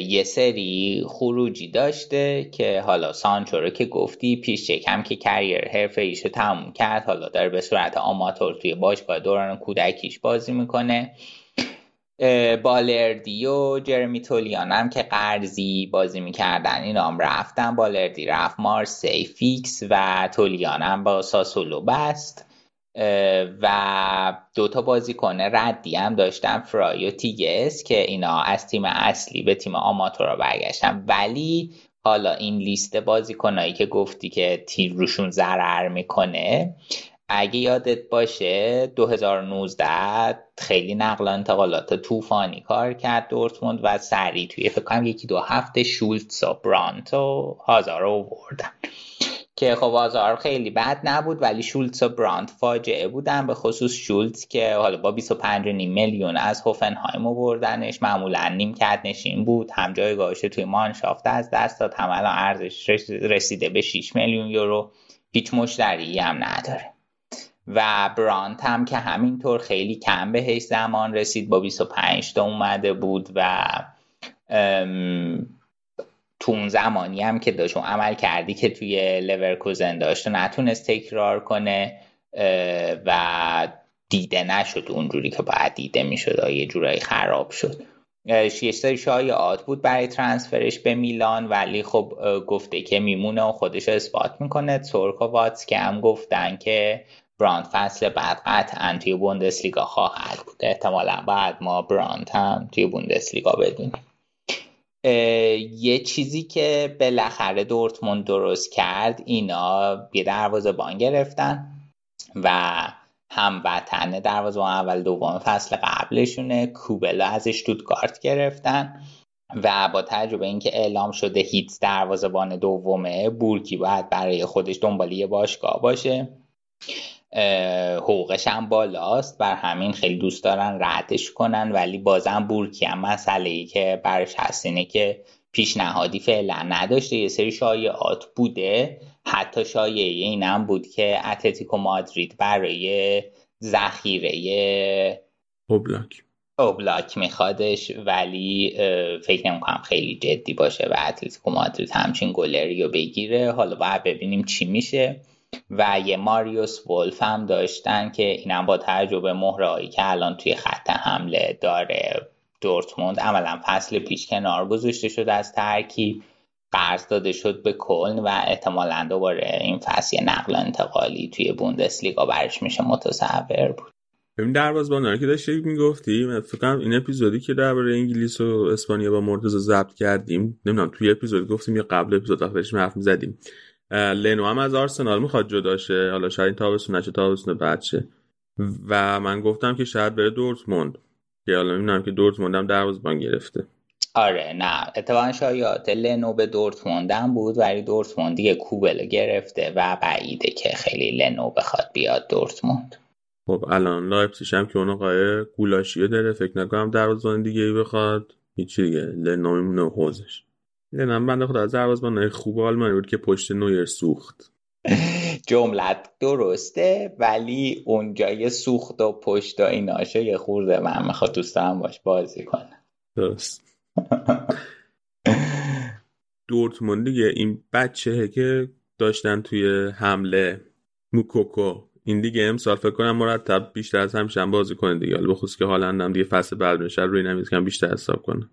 یه سری خروجی داشته که حالا سانچو رو که گفتی پیش چکم که کریر حرفه ایشو تموم کرد. حالا داره به صورت آماتور توی باشگاه دوران کودکیش بازی می‌کنه. بالردی و جرمی تولیان هم که قرضی بازی می‌کردن. این هم رفتن بالردی رفت مارسی فیکس و تولیان هم با ساسولو بست. و دوتا بازیکن ردی هم داشتن فرای و تیگس که اینا از تیم اصلی به تیم آماتورا برگشتن. ولی حالا این لیست بازیکنایی که گفتی که تیر روشون ضرر می‌کنه اگه یادت باشه 2019 خیلی نقل انتقالات طوفانی کار کرد دورتموند و سریع توی فکر کنم یکی دو هفته شولتس و برانت و هازار رو که خب آزار خیلی بد نبود ولی شولتس و براند فاجعه بودن به خصوص شولتس که حالا با 25 میلیون از هوفنهایم آوردنش. معمولا نیم کت نشین بود هم جایگاهش توی مانشافت از دست داد هم الان ارزش رسیده به 6 میلیون یورو. هیچ مشتری هم نداره. و برانت هم که همینطور خیلی کم بهش زمان رسید با 25 تا اومده بود و تو اون زمانی هم که داشت عمل کردی که توی لورکوزن داشت و نتونست تکرار کنه و دیده نشد اونجوری که باید دیده می‌شد یه جورایی خراب شد. شیشتری شایعات بود برای ترانسفرش به میلان ولی خب گفته که میمونه و خودش اثبات می‌کنه. تورک و واتس که هم گفتن که براند فصل بعد قطعا توی بوندسلیگا خواهد بود. احتمالا بعد ما براند هم توی بوندسلیگا بدونیم. یه چیزی که بالاخره دورتموند درست کرد اینا یه دروازه بان گرفتن و هموطن دروازه اول دوم فصل قبلشونه. کوبلا ازش دوتگارت گرفتن و با تجربه اینکه اعلام شده هیت دروازه‌بان دومه بورکی باید برای خودش دنبال یه باشگاه باشه. حقوقش هم بالاست. بر همین خیلی دوست دارن ردش کنن ولی بازم بورکی هم مسئله ای که برش هست اینه که پیشنهادی فعلا نداشته. یه سری شایعات بوده. حتی شایعه این هم بود که اتلتیکو مادرید برای ذخیره اوبلاک. اوبلاک میخوادش ولی فکر نمی‌کنم خیلی جدی باشه و اتلتیکو مادرید همچین گلری رو بگیره. حالا باید ببینیم چی میشه. و یه ماریوس ولف هم داشتن که اینم با تجربه مهرهایی که الان توی خط حمله داره دورتموند عملا فصل پیش کنار گذاشته شد از ترکیب قرض داده شد به کلن و احتمالا دوباره این فصل نقل انتقالی توی بوندسلیگا برش میشه متصور بود. ببین دروازه‌بان که داشتی می‌گفتی من فکر این اپیزودی که درباره انگلیس و اسپانیا با مرتضی ضبط کردیم نمی‌دونم توی اپیزود گفتیم یا قبل اپیزود آخرش حرف می‌زدیم. لنو هم از آرسنال می‌خواد جدا شه. حالا شاید این تابستون نشه تابستون بعد شه. و من گفتم که شاید بره دورتموند. که حالا می‌دونم که دورتموند هم دروازه‌بان گرفته. آره نه. اتفاقا شایعات لنو به دورتموند هم بود ولی دورتموند دیگه کوبل گرفته و بعیده که خیلی لنو بخواد بیاد دورتموند. خب الان لایپزیگ هم که اون آقای گولاشیو داره. فکر نکنم دروازه‌بان دیگه ای بخواد. هیچی دیگه. لنو میمونه حوضش. لنوم بنده خدا از دروازه‌بان خوب آلمانی بود که پشت نویر سوخت. جملت درسته ولی اونجای سوخت و پشت و ایناشو یه خورده من می‌خواد دوستم باش بازی کنه درست. دورتموند دیگه این بچه که داشتن توی حمله موکوکو. این دیگه امسال فکر کنم مرتب بیشتر از همیشه هم بازی کنه دیگه. بخصوص که حالا هم دیگه فصل بعد میشه روی نمیز بیشتر حساب کنه.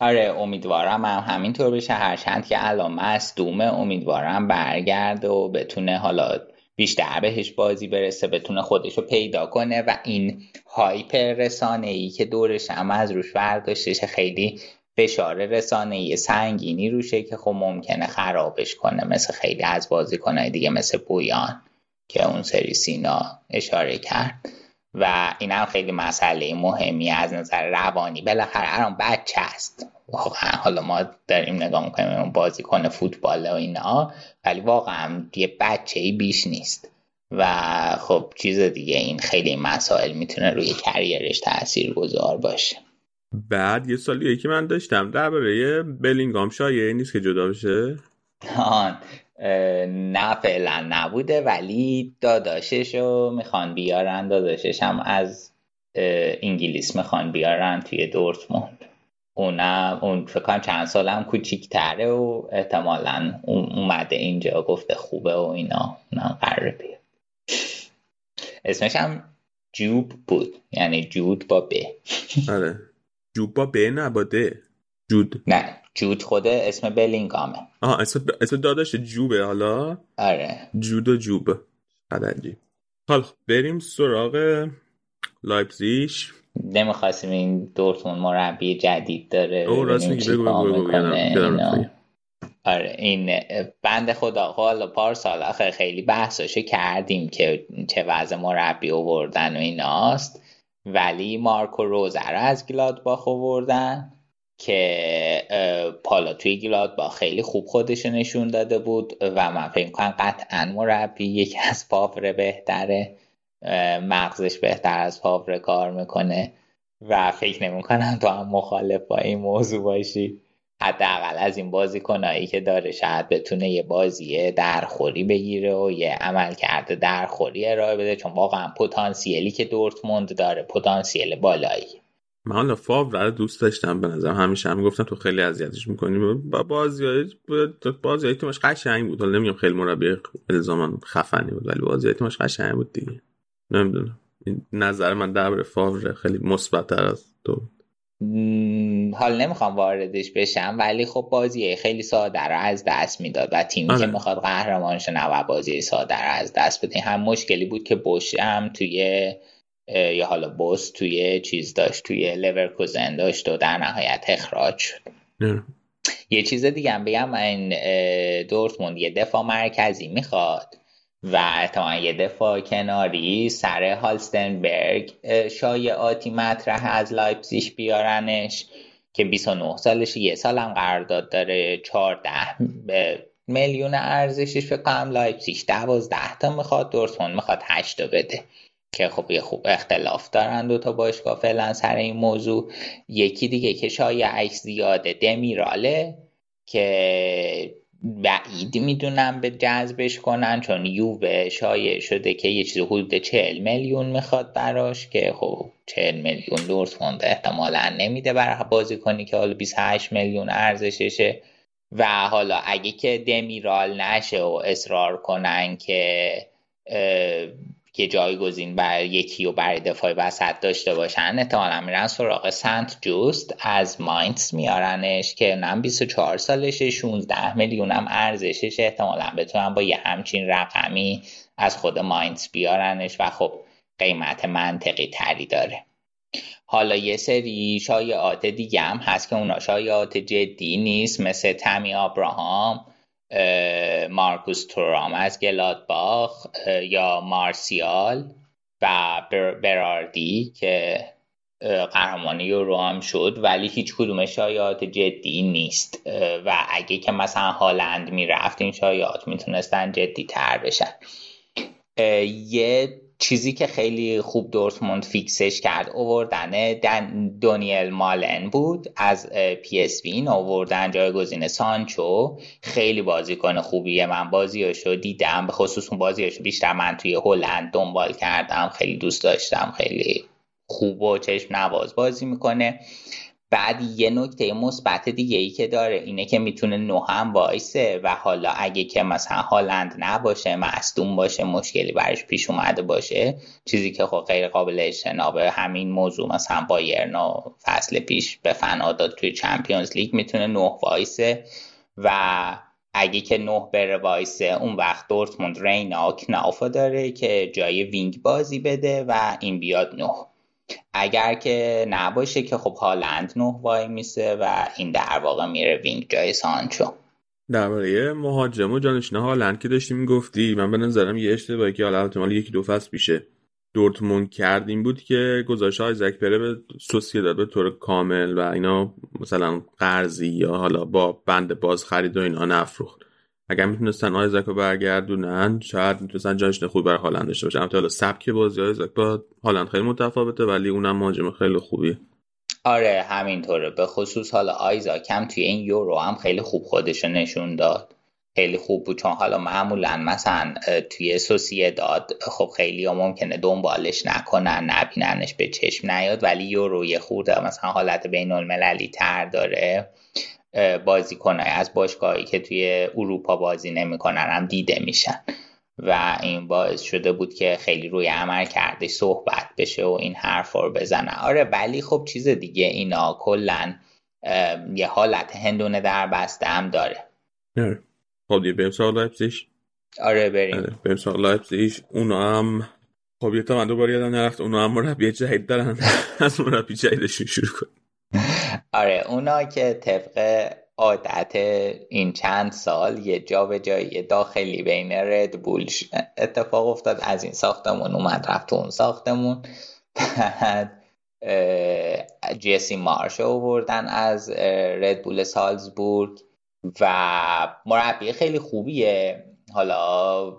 آره امیدوارم هم همینطور بشه. هرچند که الان مصدومه امیدوارم برگرده و بتونه حالا بیشتر بهش بازی برسه بتونه خودش رو پیدا کنه و این هایپ رسانه ای که دورش هم از روش برداشتش خیلی فشار رسانه ای سنگینی روشه که خب ممکنه خرابش کنه مثل خیلی از بازیکنهای دیگه مثل بویان که اون سری سینا اشاره کرد. و این هم خیلی مسئله مهمی از نظر روانی. بالاخره الان بچه است. واقعا حالا ما داریم نگاه می‌کنیم اون بازیکن فوتبال و اینا ولی واقعا یه بچه ای بیش نیست. و خب چیز دیگه این خیلی مسائل می‌تونه روی کریرش تأثیر گذار باشه. بعد یه سالی که من داشتم درباره بلینگام شایعه نیست که جدا بشه؟ آن. نه فعلا نبوده ولی داداشش رو می‌خوان بیارن. داداشش هم از انگلیس می‌خوان بیارن توی دورتموند. اونم اون فکر کنم چند سال هم کوچیکتره و احتمالا اومده اینجا گفته خوبه و اینا. اونم قراره بیاد. اسمش هم جوب بود. یعنی جود با ب. آره. جوب با ب نه با د. جود. نه. جود خوده اسم بلینگامه. آها اسم, اسم داداش جوبه حالا؟ آره. جود و جوب. عجیب حالا بریم سراغ لایپزیش نمی‌خواستیم این دورتون مربی جدید داره او راست میگی بگو بگو بگو آره این بند خدا حالا پار سال آخر خیلی بحثاشو کردیم که چه وضع مربی آوردن و ایناست. ولی مارکو روزر از گلادباخ آوردن. که پالا توی گلادباخ خیلی خوب خودش نشون داده بود و من فکر کنم قطعا مربی یکی از فاوره بهتره. مغزش بهتر از فاوره کار می‌کنه و فکر نمی‌کنم تو هم مخالف با این موضوع باشی. حداقل از این بازیکنایی که داره شاید بتونه یه بازی درخوری بگیره و یه عمل کرده درخوری ارائه بده چون واقعا پتانسیلی که دورتموند داره پتانسیل بالایی. من حالا فاور دوست داشتم به نظر همیشه هم گفتم تو خیلی اذیتش می‌کنی. با بازی بازی تیمش قشنگ بود. حالا نمیگم خیلی مربی الزاما خفنی بود ولی بازی تیمش قشنگ بود دیگه. نمی‌دونم. نظر من درباره فاور خیلی مثبت از تو حال نمی‌خوام واردش بشم ولی خب بازی خیلی ساده رو از دست می‌داد و تیمی آره. که می‌خواد قهرمان شه بازی ساده رو از دست بده. هم مشکلی بود که بوشم توی یا حالا بوس توی چیز داشت توی لیورکوزن داشت و در نهایت اخراج شد. یه چیز دیگه هم بگم این دورتموند یه دفاع مرکزی می‌خواد و احتمالا یه دفاع کناری سر هالستنبرگ شایعاتی مطرح از لایپزیش بیارنش که 29 سالش یه سال هم قرارداد داره 14 میلیون ارزشش فکر کنم لایپزیش 12 تا می‌خواد دورتموند می‌خواد 8 تا بده. که خب یه خوب اختلاف دارن دو تا باشگاه فعلا سر این موضوع. یکی دیگه که شایعش زیاده دمیراله که بعید می‌دونم به جذبش کنن چون یووه شایع شده که یه چیز حدود 40 میلیون می‌خواد براش که خب 40 میلیون دورتموند احتمالا نمیده برای بازی کنی که حالا 28 میلیون ارزششه. و حالا اگه که دمیرال نشه و اصرار کنن که که جایگزین بر یکی و برای دفاع وسط داشته باشن احتمالا میرن سراغ سنت جوست. از ماینتس میارنش که نم 24 سالشه 16 میلیون هم ارزشش احتمالا بتونن با یه همچین رقمی از خود ماینتس بیارنش و خب قیمت منطقی تری داره. حالا یه سری شایعات دیگه هم هست که اونا شایعات جدی نیست مثل تمی آبراهام مارکوس تورام از گلادباخ یا مارسیال و براردی که قهرمان یورو هم شد ولی هیچ کدوم شایعات جدی نیست. و اگه که مثلا هالند می‌رفت این شایعات می‌تونستن جدی تر بشن یه چیزی که خیلی خوب دورتموند فیکسش کرد اووردن دانیل مالن بود از پی اس وی اینو آوردن جایگزین سانچو. خیلی بازیکن خوبیه. من بازیاشو دیدم. به خصوص اون بازیاشو بیشتر من توی هلند دنبال کردم. خیلی دوست داشتم. خیلی خوب و چشم نواز بازی می‌کنه. بعد یه نکته مثبت دیگه ای که داره اینه که می‌تونه نه هم وایسه و حالا اگه که مثلا هالند نباشه مصدوم باشه مشکلی برش پیش اومده باشه چیزی که خب غیر قابل اجتنابه همین موضوع مثلا بایرن فصل پیش به فنا داد توی چمپیونز لیگ می‌تونه نه وایسه و اگه که نه بره وایسه اون وقت دورتموند رینا کناوفا داره که جای وینگ بازی بده و این بیاد نه. اگر که نباشه که خب هالند نه وایمیسه و این در واقع میره وینگ جای سانچو. درباره مهاجم و جانشین هالند که داشتیم می‌گفتی من به نظرم یه اشتباهی که حالا احتمال یکی دو فصل پیشه. دورتموند کرد این بود که گذاشت آیزک بره به داد به طور کامل و اینا مثلا قرضی یا حالا با بند باز خرید و اینا نفروخت. اگر می‌تونستن آیزک رو برگردونن شاید می‌تونستن جانشین خوبی برای هالند داشته باشن. حالا سبک بازی آیزک با هالند خیلی متفاوته ولی اونم مهاجم خیلی خوبیه. آره همینطوره. به خصوص حالا آیزاک هم توی این یورو هم خیلی خوب خودش نشون داد. خیلی خوب بود چون حالا معمولا مثلا توی سوسیه داد خب خیلی ها ممکنه دنبالش نکنن نبیننش به چشم نیاد ولی یورو یه خورده مثلا حالت بین المللی تر داره. بازیکنهای از باشگاهی که توی اروپا بازی نمی‌کنن هم دیده میشن. و این باعث شده بود که خیلی روی عمل کرده صحبت بشه و این حرف رو بزنه. آره ولی خب چیز دیگه اینا کلا یه حالت هندونه در بسته هم داره. خب دیگه بریم سراغ لایپزیش آره بریم. آره بریم سراغ لایپزیش اونا هم خب یه تا من دوباره یادم نرفت اونا هم مربی جدید دارن. از مربی جدیدشون شروع کن آره اونا که طبق عادت این چند سال یه جا به جایی داخلی بین ردبول اتفاق افتاد از این ساختمون اومد رفت اون ساختمون. بعد جیسی مارش آوردن از ردبول سالزبورگ و مربی خیلی خوبیه. حالا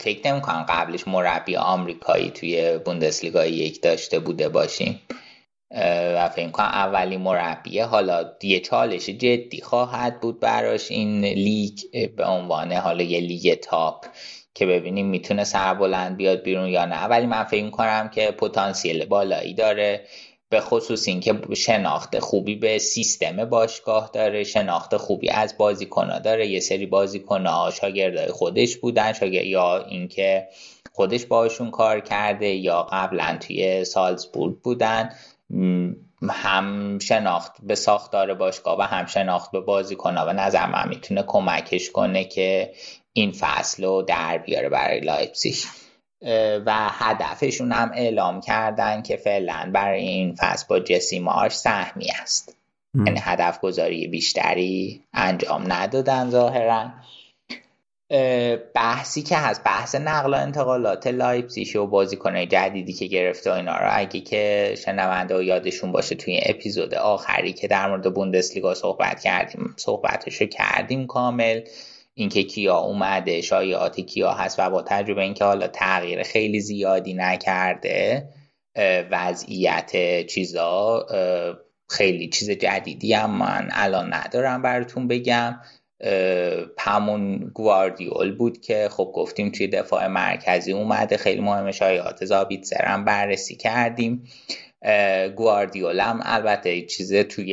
فکر نمی کنم قبلش مربی آمریکایی توی بوندسلیگا یک داشته بوده باشیم. و فکر کنم اولی مربیه. حالا یه چالش جدی خواهد بود براش این لیگ به عنوان حالا یه لیگ تاپ که ببینیم می‌تونه سربلند بیاد بیرون یا نه. ولی من فکر کنم که پتانسیل بالایی داره به خصوص اینکه شناخت خوبی به سیستم باشگاه داره شناخت خوبی از بازیکنها داره. یه سری بازیکنها شاگردای خودش بودن شاگرد یا اینکه خودش باشون کار کرده یا قبلا توی سالزبورگ بودن. هم شناخت به ساختار باشگاه و هم شناخت به بازیکنها و نظر من می‌تونه کمکش کنه که این فصل رو در بیاره برای لایپزیگ. و هدفشون هم اعلام کردن که فعلا برای این فصل با جسی مارش سهمی است. یعنی هدف گذاری بیشتری انجام ندادن ظاهرا. بحثی که هست بحث نقل و انتقالات لایپزیگ و بازیکنهای جدیدی که گرفته و اینا رو. اگه که شنونده و یادشون باشه توی اپیزود آخری که در مورد بوندسلیگا صحبت کردیم صحبتشو کردیم کامل. اینکه کیا اومده شایعات کیا هست و با تجربه اینکه حالا تغییر خیلی زیادی نکرده وضعیت چیزا خیلی چیز جدیدی هم من الان ندارم براتون بگم. همون گواردیول بود که خب گفتیم توی دفاع مرکزی اومده خیلی مهمه شایعات زابیتسر هم بررسی کردیم. گواردیول هم البته چیز توی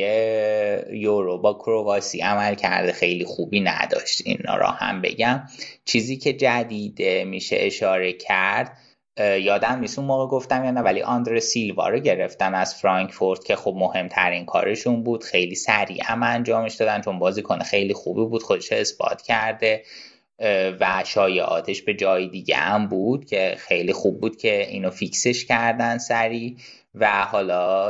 یورو با کرواسی عمل کرده خیلی خوبی نداشت این را هم بگم. چیزی که جدیده میشه اشاره کرد یادم نیست اون موقع گفتم یا نه ولی آندر سیلوا رو گرفتن از فرانکفورت که خب مهمترین کارشون بود. خیلی سریع هم انجامش دادن چون بازیکن خیلی خوبی بود خودش اثبات کرده. و شایعاتش به جای دیگه هم بود که خیلی خوب بود که اینو فیکسش کردن سریع. و حالا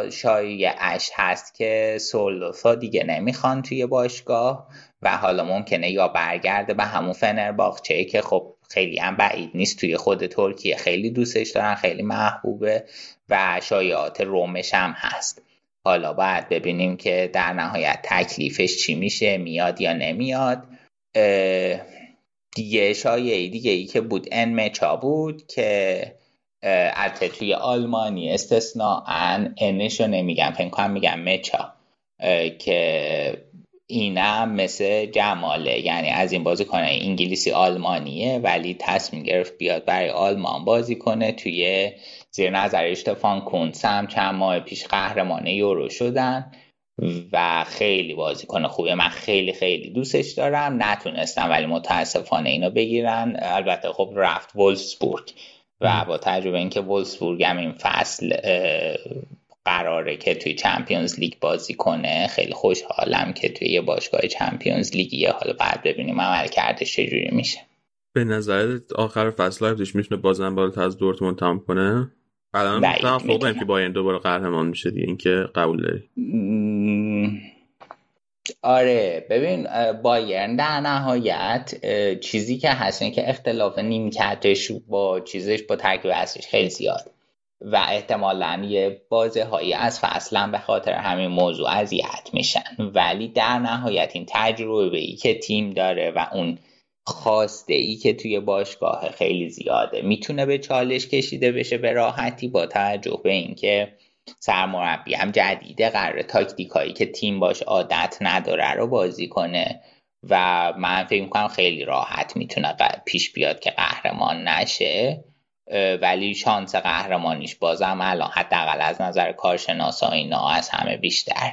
اش هست که سولوسا دیگه نمی‌خوان توی باشگاه و حالا ممکنه یا برگرده به همون فنرباخچه که خب خیلی هم بعید نیست توی خود ترکیه. خیلی دوستش دارن خیلی محبوبه و شایعات رومش هم هست. حالا باید ببینیم که در نهایت تکلیفش چی میشه میاد یا نمیاد. دیگه شایعی دیگه ای که بود انمچا بود که البته توی آلمانی استثناء انشو نمیگم فکر میگم مچا که اینم مثل جماله. یعنی از این بازی کنه انگلیسی آلمانیه ولی تصمیم گرفت بیاد برای آلمان بازی کنه. توی زیر نظر اشتفان کونس هم چند ماه پیش قهرمان یورو شدن و خیلی بازی کنه خوبه من خیلی خیلی دوستش دارم. نتونستم ولی متاسفانه اینو بگیرن. البته خب رفت ولسبورگ و با تجربه اینکه وولسبورگ هم این فصل قراره که توی چمپیونز لیگ بازی کنه. خیلی خوشحالم که توی یه باشگاه چمپیونز لیگیه حالا بعد ببینیم عملکرده چجوری میشه. به نظر آخر فصل لایپزیگ می‌تونه بازم بالاتر از دورتموند تمام کنه؟ الان توقع که بایرن دوباره قهرمان میشه دیگه اینکه قبول داری. آره ببین بایرن در نهایت چیزی که هست که اختلاف نیمکتش با چیزش با ترکیب اصلیش خیلی زیاد. و احتمالا یه بازه هایی از فصلا به خاطر همین موضوع اذیت میشن. ولی در نهایت این تجربه ای که تیم داره و اون خواسته ای که توی باشگاه خیلی زیاده می‌تونه به چالش کشیده بشه به راحتی با توجه به اینکه سرمربی هم جدیده قرار تاکتیکایی که تیم باش عادت نداره رو بازی کنه و من فکر می‌کنم خیلی راحت می‌تونه پیش بیاد که قهرمان نشه. ولی شانس قهرمانیش بازم الان حداقل از نظر کارشناسا اینا از همه بیشتر.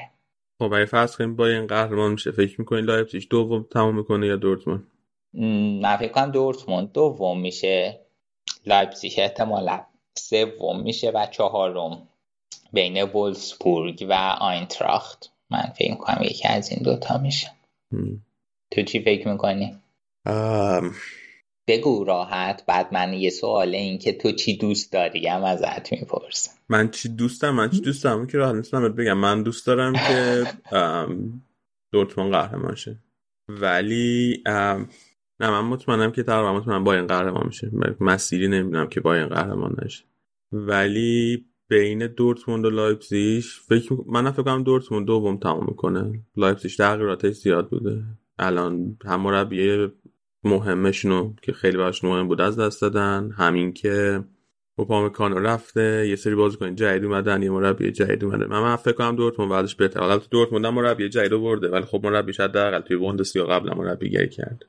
خب اگه فرض کنیم با این قهرمان میشه فکر می‌کنین لایپزیگ دوم تمام می‌کنه یا دورتموند؟ من فکر کنم دورتموند دوم میشه. لایپزیگ احتمالا سوم میشه و چهارم بین وولسبورگ و آینتراخت. من فکر می‌کنم یکی از این دوتا میشه. تو چی فکر می‌کنی؟ بگو راحت بعد من یه سوال این که تو چی دوست داری؟ هم ازت می‌پرسم. من چی دوستم؟ من چی دوست دارم؟ که راحت نیستم بگم. من دوست دارم که دورتمان قهرمان شه. ولی نه من مطمئنم که تقریبا مطمئنم این قهرمان میشه. مسیری نمی‌دونم که این قهرمان نشه. ولی بین دورتموند و لایپزیگ فکر من فکر کنم دورتموند دوم تمام می‌کنه. لایپزیگ تغییراتش زیاد بوده. الان هم مربی مهمشونو که خیلی براش مهم بود از دست دادن. همین اوپامکانو رفته یه سری بازیکن جدید اومدن یه مربی جدید اومده. من, من فکر کنم دورتموند بعدش بهتر. حالا تو دورتموند مربی جدید برده ولی خب مربیش حداقل توی بوندسلیگا قبل مربیگری کرد.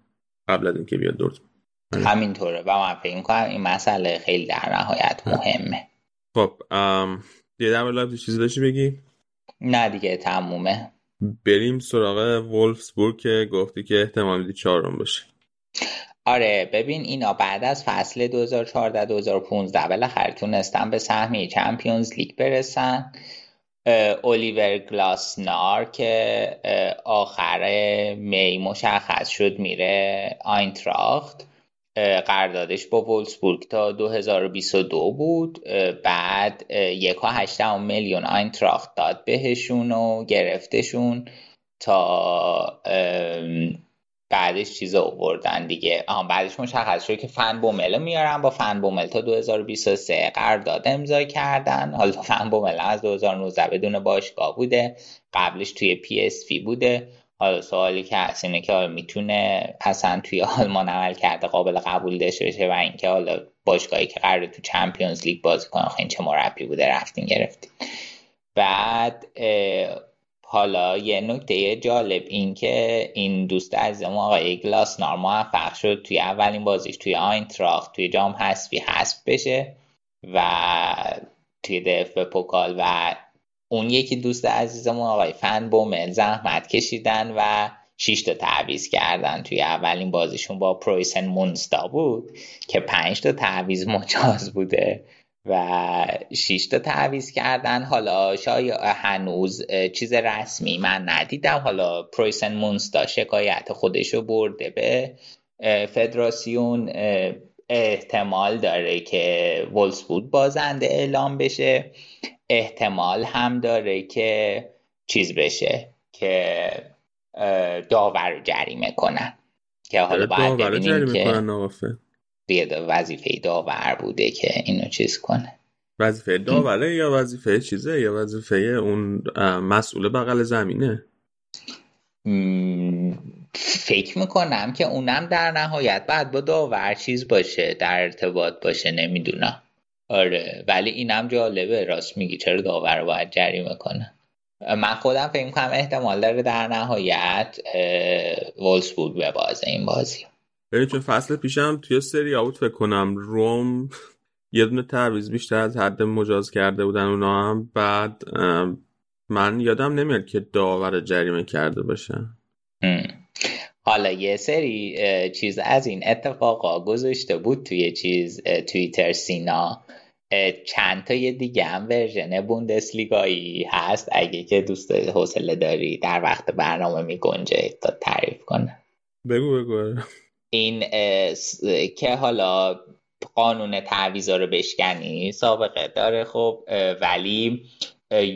قبل از اینکه بیاد دورتموند. همینطوره. و من فکر کنم این مسئله خیلی در نهایت مهمه. خب یه در لایپزیگ چیزی داشتی بگی؟ نه دیگه تمومه. بریم سراغ ولفسبورگ که گفتی که احتمال میدی چهارم باشه. آره ببین اینا بعد از فصل 2014-2015 بالاخره تونستن به سهمیه Champions League برسن. الیور گلاسنار که آخر می مشخص شد میره آینتراخت. قراردادش با وولسبورگ تا 2022 بود. بعد یک و میلیون آینتراخت داد بهشون و گرفتشون تا بعدش چیز آوردن دیگه. آها بعدش مشخص شد که فن بومل میارن با فن بومل تا 2023 قرارداد امضا کردن. حالا فن بومل از 2019 بدون باشگاه بوده. قبلش توی پی اس وی بوده. حالا سوالی که هست اینه که می‌تونه اصلا توی آلمان عملکرد قابل قبول داشته باشه و اینکه حالا باشگاهی که قراره تو Champions League بازی کنه این چه مربی بوده؟ رفتین گرفتین. بعد حالا یه نکته جالب این که این دوست عزیزم آقای گلاسنار موفق شد توی اولین بازیش توی آینتراخت توی جام حذفی حذف بشه و توی دف پوکال و اون یکی دوست عزیزمون آقای فن بومل زحمت کشیدن و شیش تا تعویز کردن توی اولین بازیشون با پرویسن مونستا بود که پنج تا تعویز مجاز بوده. و شیش تا تعویز کردن. حالا شاید هنوز چیز رسمی من ندیدم. حالا پرویسن مونستا شکایت خودشو برده به فدراسیون احتمال داره که بود بازنده اعلام بشه. احتمال هم داره که چیز بشه که داور رو جریمه کنن. که حالا باید ببینیم که وظیفه داور بوده که اینو چیز کنه. وظیفه داوره یا وظیفه چیزه یا وظیفه اون مسئول بغل زمینه؟ فکر می‌کنم که اونم در نهایت بعد با داور چیز باشه در ارتباط باشه نمی‌دونم. آره ولی اینم جالبه. راست میگی چرا داور باید جریمه کنه من خودم فکر کنم احتمال داره در نهایت وولسبورگ بازه این بازی. ببین چون فصل پیشم توی سری آوت فکر کنم روم یه دونه تعویض بیشتر از حد مجاز کرده بودن اونا هم. بعد من یادم نمیاد که داور جریمه کرده باشه. حالا یه سری چیز از این اتفاقا گذاشته بود توی چیز توییتر سینا. چند تا یه دیگه هم ورژن بوندسلیگایی هست. اگه که دوست حوصله داری در وقت برنامه می گنجه تا تعریف کنه. بگو بگو. این که حالا قانون تعویضا رو بشکنی سابقه داره. خب ولی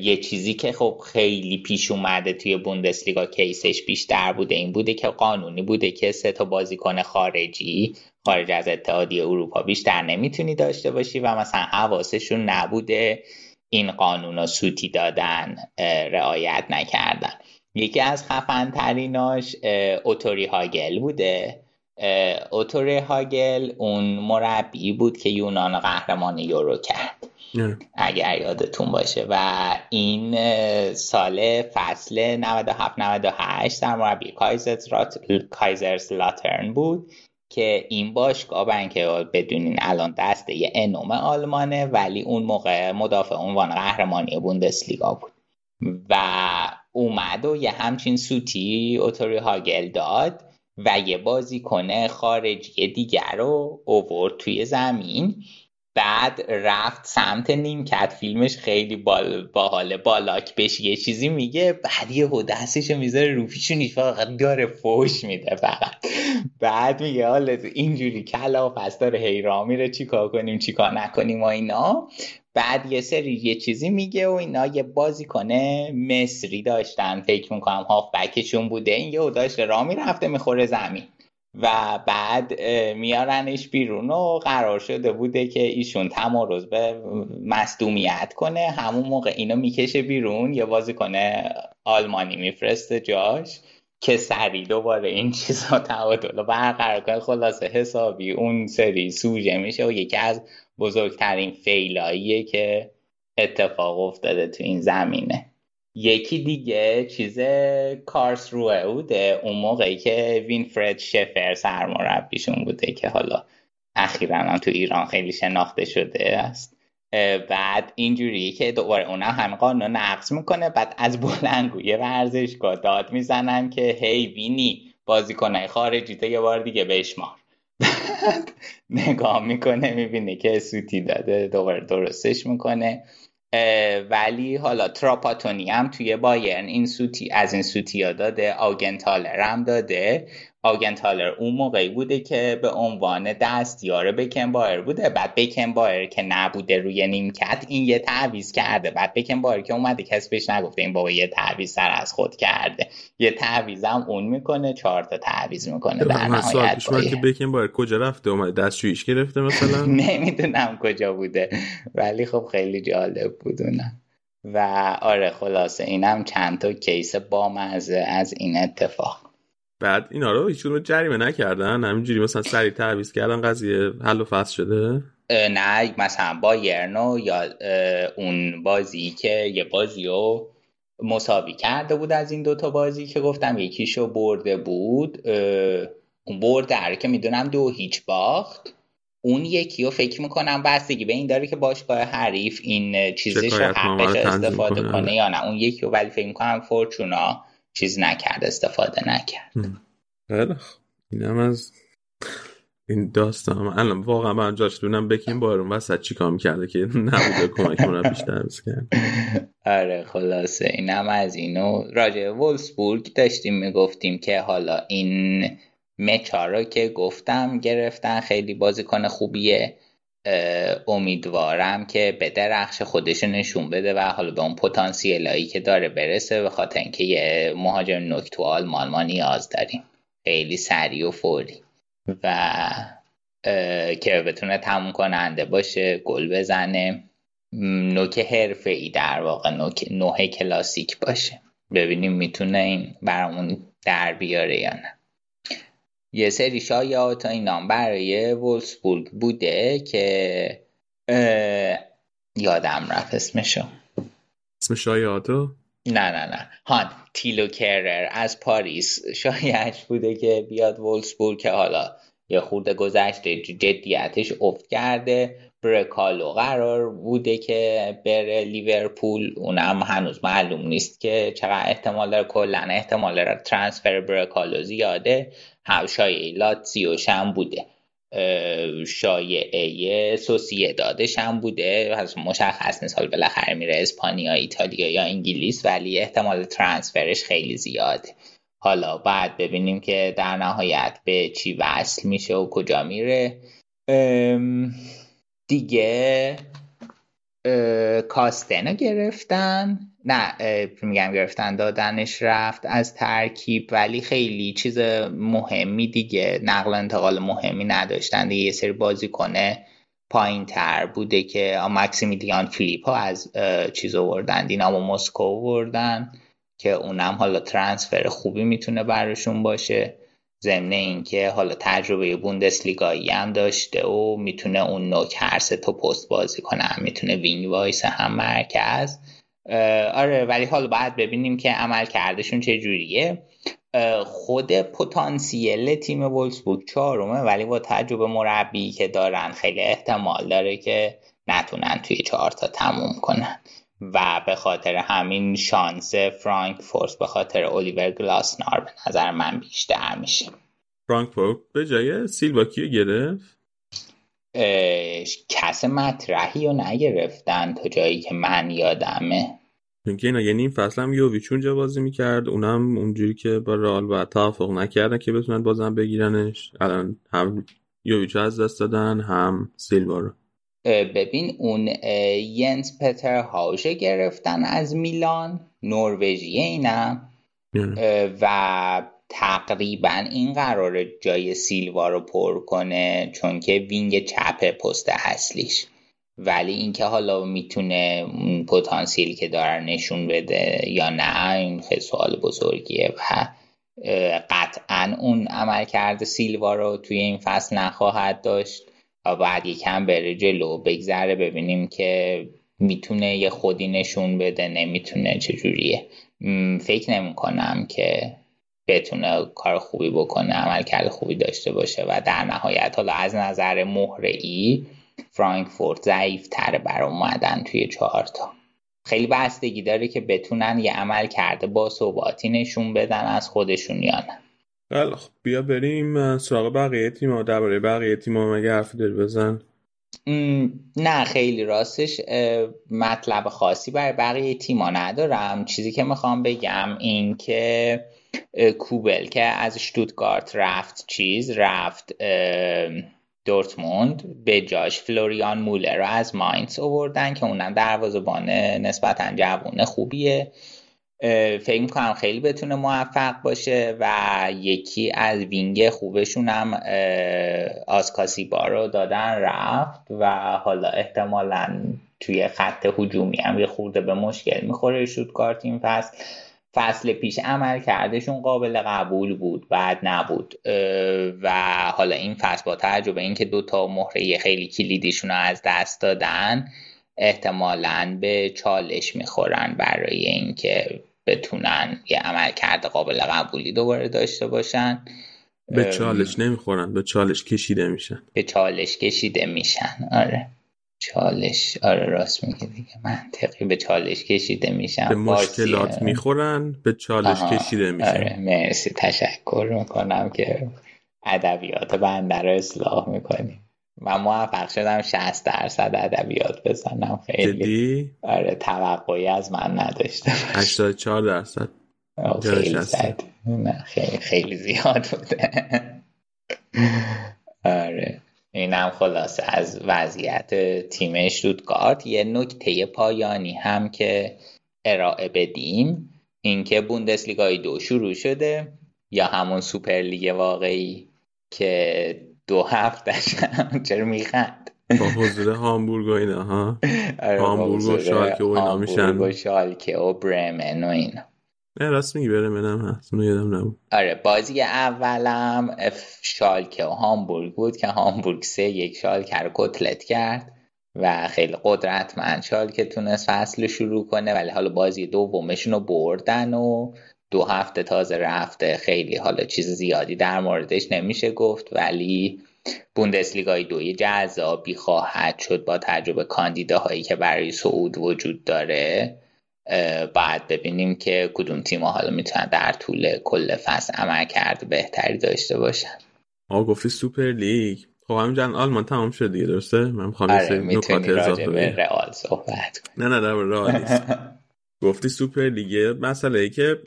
یه چیزی که خب خیلی پیش اومده توی بوندسلیگا کیسش بیشتر بوده این بوده که قانونی بوده که سه تا بازیکن خارجی خارج از اتحادیه اروپا بیشتر نمی‌تونی داشته باشی و مثلا حواسشون نبوده این قانون رو سوتی دادن رعایت نکردن. یکی از خفن تریناش اوتوری هاگل بوده. اوتوری هاگل اون مربی بود که یونان قهرمان یورو کرد. اگر یادتون باشه. و این سال فصل 97-98 در مربی کایزرز لاترن بود که این باشگاه که بدونین الان دسته یه انوم آلمانه ولی اون موقع مدافع عنوان قهرمانی بوندسلیگا بود. و اومد و یه همچین سوتی اوتوری هاگل داد. و یه بازیکن خارجی دیگر رو اوورد توی زمین. بعد رفت سمت نیمکت. فیلمش خیلی بال باحال بالاک بهش یه چیزی میگه بعد یه دستشو می‌ذاره رو پیشونیش فقط داره فوش میده فقط. بعد میگه حالا اینجوری کلا پس داره هیرا میره. چیکار کنیم چیکار نکنیم و اینا. بعد یه سری یه چیزی میگه و اینا یه بازی کنه مصری داشتن. فکر می‌کنم هاف بکشون بوده. این یه داشته را می‌رفته می‌خوره زمین. و بعد میارنش بیرون و قرار شده بوده که ایشون تمارز به مصدومیت کنه. همون موقع اینو می‌کشه بیرون. یه بازی کنه آلمانی میفرسته جاش که سری دوباره این چیزا تعادل برقرار کنه. خلاصه حسابی اون سری سوژه میشه و یکی از بزرگترین فیلاییه که اتفاق افتاده تو این زمینه. یکی دیگه چیز کارس روه بوده اون موقعی که وینفرد شفر سرمربیشون بوده که حالا اخیرا هم تو ایران خیلی شناخته شده است. بعد اینجوری که دوباره اونا هم قانون نقض می‌کنه بعد از بلنگوی ورزشگاه داد می‌زنن که هی وینی بازیکنهای خارجی تو یه بار دیگه بشمار. نگاه می‌کنه می‌بینه که سوتی داده دوباره درستش می‌کنه. ولی حالا تراپاتونی هم توی بایرن این سوتی از این سوتی ها داده آگنتالر هم داده. آگنتالر اون موقعی بوده که به عنوان دستیار بکن بوده. بعد بکن که نبوده روی نیمکت این یه تعویز کرده. بعد بکن که اومده کسی بهش نگفته این بابا یه تعویز سر از خود کرده. یه تعویز هم اون می‌کنه چهار تا تعویز می‌کنه در نهایت که بکن کجا رفته؟ اومده دستشویش گرفته مثلا؟ نمی‌دونم کجا بوده. ولی خب خیلی جالب بود و آره خلاصه اینم چند تا کیس بامزه از این اتفاق. بعد اینا رو هیچ جریمه نکردن. همینجوری مثلا سریع تعویض کردن قضیه حل و فصل شده. نه مثلا با یرنو یا اون بازی که یه بازی رو مساوی کرده بود از این دوتا بازی که گفتم یکیشو برده بود اون برده که می‌دونم دو هیچ باخت. اون یکی رو فکر می‌کنم بستگی به این داره که باشگاه حریف این چیزش رو حقش استفاده کنه یا نه. اون یکی رو ولی فکر می‌کنم فورچونا چیز نکرد استفاده نکرد. خیلی اینم از این داستان. الان واقعا من جاش دونم بکین بارون وسط چی کام کرده که نبوده کمک رو بیشتر کرد. آره خلاصه. اینم از اینو راجع وولسبورگ داشتیم می‌گفتیم که حالا این مچا رو که گفتم گرفتن خیلی بازیکن خوبیه. امیدوارم که به درخش خودش نشون بده و حالا به اون پتانسیلایی که داره برسه به خاطر اینکه یه مهاجم نکتو آلمان ما نیاز داریم. خیلی سریع و فوری. و که بتونه تموم کننده باشه گل بزنه. نوک حرفه ای در واقع نوک نوه کلاسیک باشه. ببینیم می‌تونه این برامون در بیاره یا نه. یه سری شایعات این نام برای وولسبورگ بوده که یادم رفت اسمشو. اسم شایعاتو؟ نه نه نه. هان تیلو کرر از پاریس. شایعش بوده که بیاد وولسبورگ که حالا یه خورده گذشته جدیتش افت کرده. برکالو قرار بوده که بره لیورپول. اونم هنوز معلوم نیست که چقدر احتمال داره. کلا احتمال ترانسفر برکالو زیاده. شایعه لاتسیوش هم بوده. شایعه سوسیه دادش هم بوده. از مشخص نیست. حال بالاخره میره اسپانیا ایتالیا یا انگلیس ولی احتمال ترانسفرش خیلی زیاده. حالا بعد ببینیم که در نهایت به چی وصل میشه و کجا میره. دیگه کاستنو گرفتن. نه میگم گرفتن دادنش رفت از ترکیب ولی خیلی چیز مهمی دیگه نقل انتقال مهمی نداشتن دیگه. یه سری بازی کنه پایین تر بوده که مکسیمیلیان فیلیپ ها از چیز آوردن دینامو مسکو آوردن که اونم حالا transfer خوبی می‌تونه براشون باشه. ضمن اینکه حالا تجربه بوندسلیگایی هم داشته و می‌تونه اون نوک هر سه تا پست بازی کنه هم می‌تونه wing وایسه هم مرکز. آره ولی حالا باید ببینیم که عملکردشون چه جوریه. خود پتانسیل تیم وولسبورگ چهارمه ولی با تجربه مربی که دارن خیلی احتمال داره که نتونن توی چهار تا تموم کنن. و به خاطر همین شانس فرانکفورت به خاطر الیور گلاسنار به نظر من بیشتر میشه. فرانکفورت به جای سیلوا کیو گرفت؟ کس مطرحی رو نگرفتن تا جایی که من یادمه. اینکه اینا یعنی این فصل هم یوویچ اونجا بازی می‌کرد اونم اونجوری که با رئال توافق نکردن که بتونن بازم بگیرنش. الان هم یوویچ از دست دادن هم سیلوا رو. ببین اون ینس پتر هاوگه گرفتن از میلان نروژی اینم و تقریبا این قرار جای سیلوا رو پر کنه چون که wing چپ پست اصلیش. ولی اینکه حالا می‌تونه اون پتانسیلی که داره نشون بده یا نه این خیلی سوال بزرگیه و قطعا اون عمل کرده سیلوا رو توی این فصل نخواهد داشت و بعد یکم بره جلو. بگذره ببینیم که می‌تونه یه خودی نشون بده نمی‌تونه چجوریه. فکر نمی کنم که بتونه کار خوبی بکنه عملکرد خوبی داشته باشه و در نهایت حالا از نظر مهره ای فرانکفورت ضعیف تره بر اومدن توی چهارتا خیلی بستگی داره که بتونن یه عمل کرده با ثباتی نشون بدن از خودشون یا نه. خب بیا بریم سراغ بقیه تیما درباره بقیه تیما مگه حرفی داری بزن. نه خیلی راستش مطلب خاصی برای بقیه تیما ندارم. چیزی که می‌خوام بگم این که کوبل که از شتوتگارت رفت چیز رفت دورتموند به جاش فلوریان مولر رو از ماینز آوردن که اونم دروازه‌بان نسبتا جوونه خوبیه. فکر می‌کنم خیلی بتونه موفق باشه و یکی از وینگ خوبشون هم آسکاسیبا رو دادن رفت و حالا احتمالا توی خط هجومی هم یه خورده به مشکل می‌خوره شوتگارت این فصل. فصل پیش عمل کردشون قابل قبول بود بعد نبود. و حالا این فصل با تجربه اینکه دوتا مهره خیلی کلیدیشون رو از دست دادن احتمالا به چالش می‌خورن برای اینکه بتونن یه عملکرد قابل قبولی دوباره داشته باشن. به چالش نمی‌خورن به چالش کشیده میشن. به چالش کشیده میشن آره. چالش آره راست میگه دیگه. منطقی به چالش کشیده میشن به مشکلات می‌خورن به چالش کشیده میشن. آره مرسی. تشکر می‌کنم که ادبیات بنده رو اصلاح می‌کنیم من موفق شدم 60 درصد ادبیات بزنم. خیلی. جدی؟ آره توقعی از من نداشته 84 درصد. خیلی خیلی خیلی زیاد بوده. آره. اینم خلاصه از وضعیت تیم شتوتگارت یه نکته پایانی هم که ارائه بدیم اینکه بوندسلیگای دو شروع شده یا همون سوپر لیگ واقعی که دو هفتش چرا میخند؟ با حضور هامبورگ و اینا ها؟ هامبورگ و شالکه و اینا میشن. و شالکه و برمن و اینا. نه راست میگی برمن هم هست. اونو یادم نبود. آره بازی اولم شالکه و هامبورگ بود که هامبورگ سه یک شالکه رو کتلت کرد و خیلی قدرتمند شالکه تونست فصل شروع کنه ولی حالا بازی دومشون رو بردن و دو هفته تازه رفته. خیلی حالا چیز زیادی در موردش نمیشه گفت ولی بوندسلیگای دوی جذابی خواهد شد با تجربه کاندیداهایی که برای صعود وجود داره. باید ببینیم که کدوم تیم حالا می‌تونن در طول کل فصل عمل کرد بهتری داشته باشن. آقا گفتی سوپر لیگ؟ خب همین آلمان تمام شد دیگه درسته؟ من می‌خوام آره نکات اضافه به رئال صحبت نه نه در رئال گفتی سوپر لیگ مسئله ای که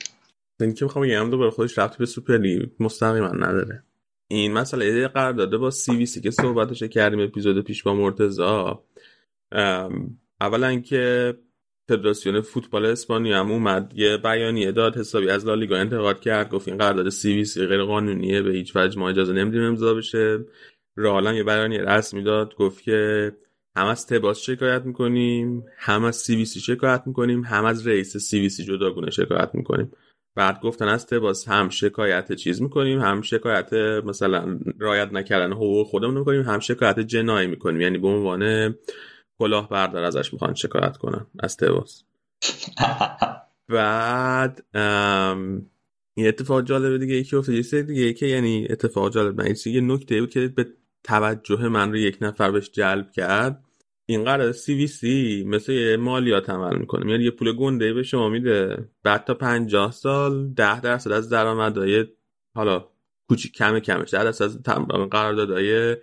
این که می‌خوام بگم دوباره خودش ربطی به سوپر لیگ مستقیما نداره. این مسئله قرارداد با سی وی سی که صحبتش کردیم اپیزود پیش با مرتزا اولا که فدراسیون فوتبال اسپانیا هم اومد یه بیانیه داد حسابی از لالیگا انتقاد کرد گفت این قرارداد سی وی سی غیر قانونیه به هیچ وجه ما اجازه نمیدیم امضا بشه. رئال یه بیانیه رسمی داد گفت که هم از تباس شکایت می‌کنیم هم از سی وی سی شکایت می‌کنیم هم از رئیس سی وی سی جداگونه شکایت می‌کنیم بعد گفتن از تباس هم شکایت چیز می‌کنیم هم شکایت مثلا رایت نکردن حقوق خودمون می‌کنیم هم شکایت جنایی می‌کنیم. یعنی به عنوان کلاه بردار ازش می‌خوان شکایت کنن. از تباس بعد این اتفاق جالب دیگه یکی افتاد. یه سری دیگه که یعنی اتفاق جالب من یه نکته بود که به توجه من رو یک نفر بهش جلب کرد. این قرار سی وی سی مثل یه مالیات عمل می‌کنه. یعنی یه پول گنده به شما میده. بعد تا پنجاه سال ده درصد از درآمدهای حالا کوچیک کم کمش ده درصد از قراردادهای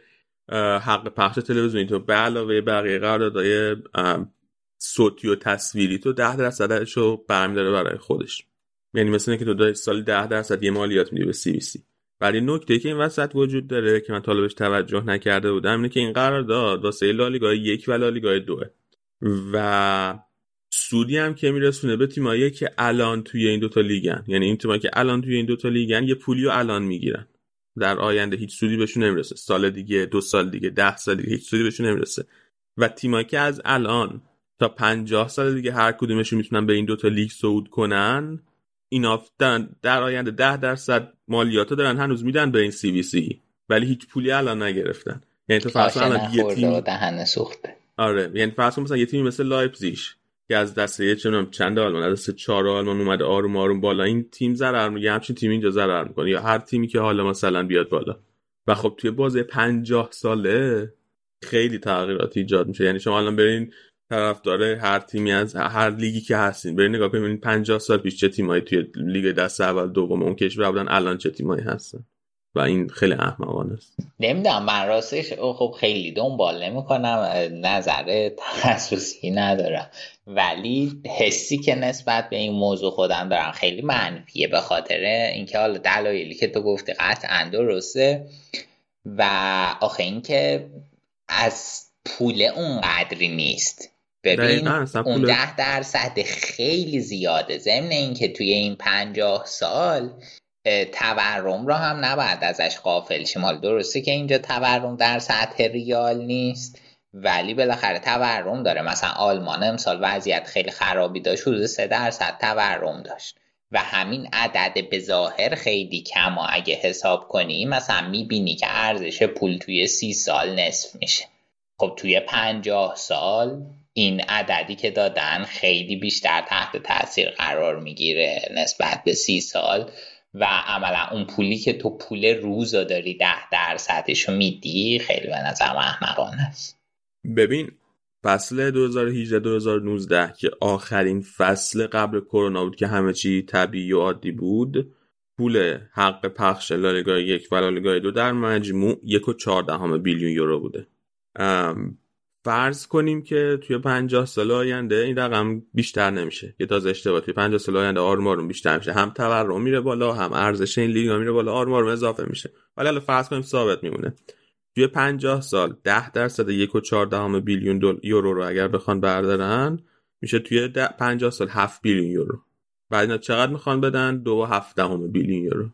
حق پخش تلویزیونی. تو به علاوه بقیه قراردادهای صوتی و تصویری تو ده درصدش رو برمیداره برای خودش. یعنی مثلا که تو داری سال ده درصد یه مالیات میدی به سی وی سی. ولی نکته که این وسط وجود داره که من طالبش توجه نکرده بودم اینه که این قرارداد واسه لالیگا یک و لالیگا دوه. و سودی هم که میرسونه به تیمایی که الان توی این دوتا لیگن. یعنی این تیمایی که الان توی این دوتا لیگن یه پولی رو الان می‌گیرن. در آینده هیچ سودی بهشون نمی‌رسه. سال دیگه دو سال دیگه ده سال دیگه هیچ سودی بهشون نمی‌رسه. و تیمایی که از الان تا پنجاه سال دیگه هر کدومشون می‌تونن به این دوتا لیگ صعود کنن اینا در آینده ده درصد مالیاتو دارن هنوز میدن به این سی وی سی ولی هیچ پولی الان نگرفتن. یعنی تو فرض الان یه تیم دهن سوخته. آره یعنی فرض مثلا یه تیمی مثل لایپزیش که از دسته چند چند آلمان از دسته چهار آلمان اومده آروم آروم بالا. این تیم ضرر میگه همچین تیم اینجا ضرر می‌کنه. یا هر تیمی که حالا مثلا بیاد بالا. و خب توی بازه پنجاه ساله خیلی تغییرات ایجاد میشه. یعنی شما الان برین طرفدار هر تیمی از هر لیگی که هستین برین نگاه کنین 50 سال پیش چه تیمایی توی لیگ دست اول دوم اون کشور بودن الان چه تیمایی هستن؟ و این خیلی احمقانه است. نمی‌دونم من راستش خب خیلی دنبال نمی‌کنم نظر تخصصی ندارم. ولی حسی که نسبت به این موضوع خودم دارم خیلی منفیه به خاطر اینکه حالا دلایلی که تو گفتی قطعا درسته. و آخه اینکه از پول اون قدری نیست. ببین اون ده درصد خیلی زیاده. ضمن اینکه توی این پنجاه سال تورم را هم نباید ازش قافل شیم. درسته که اینجا تورم در سطح ریال نیست ولی بالاخره تورم داره. مثلا آلمان امسال وضعیت خیلی خرابی داشت حدود سه درصد تورم داشت. و همین عدد به ظاهر خیلی کم و اگه حساب کنی مثلا می‌بینی که ارزش پول توی سی سال نصف میشه. خب توی پنجاه سال این عددی که دادن خیلی بیشتر تحت تاثیر قرار می‌گیره نسبت به سی سال. و عملا اون پولی که تو پول روزا داری ده درصدش رو میدی خیلی به نظر احمقانه است. ببین فصل 2018-2019 که آخرین فصل قبل کرونا بود که همه چی طبیعی و عادی بود پول حق پخش لالیگا یک و لالیگا دو در مجموع یک و چهاردهم بیلیون یورو بوده. فرض کنیم که توی 50 سال آینده این رقم بیشتر نمیشه یه تازه اشتباه توی 50 سال آینده آرمارون بیشتر میشه. هم تورم میره بالا هم ارزش این لیگ میره بالا آرمارون اضافه میشه. ولی حالا فرض کنیم ثابت میمونه. توی 50 سال 10 درصد یک و 14 بیلیون دلار یورو رو اگر بخوان بردارن میشه توی 50 سال 7 بیلیون یورو. بعد اینا چقدر می‌خوان بدن؟ دو و هفت بیلیون یورو.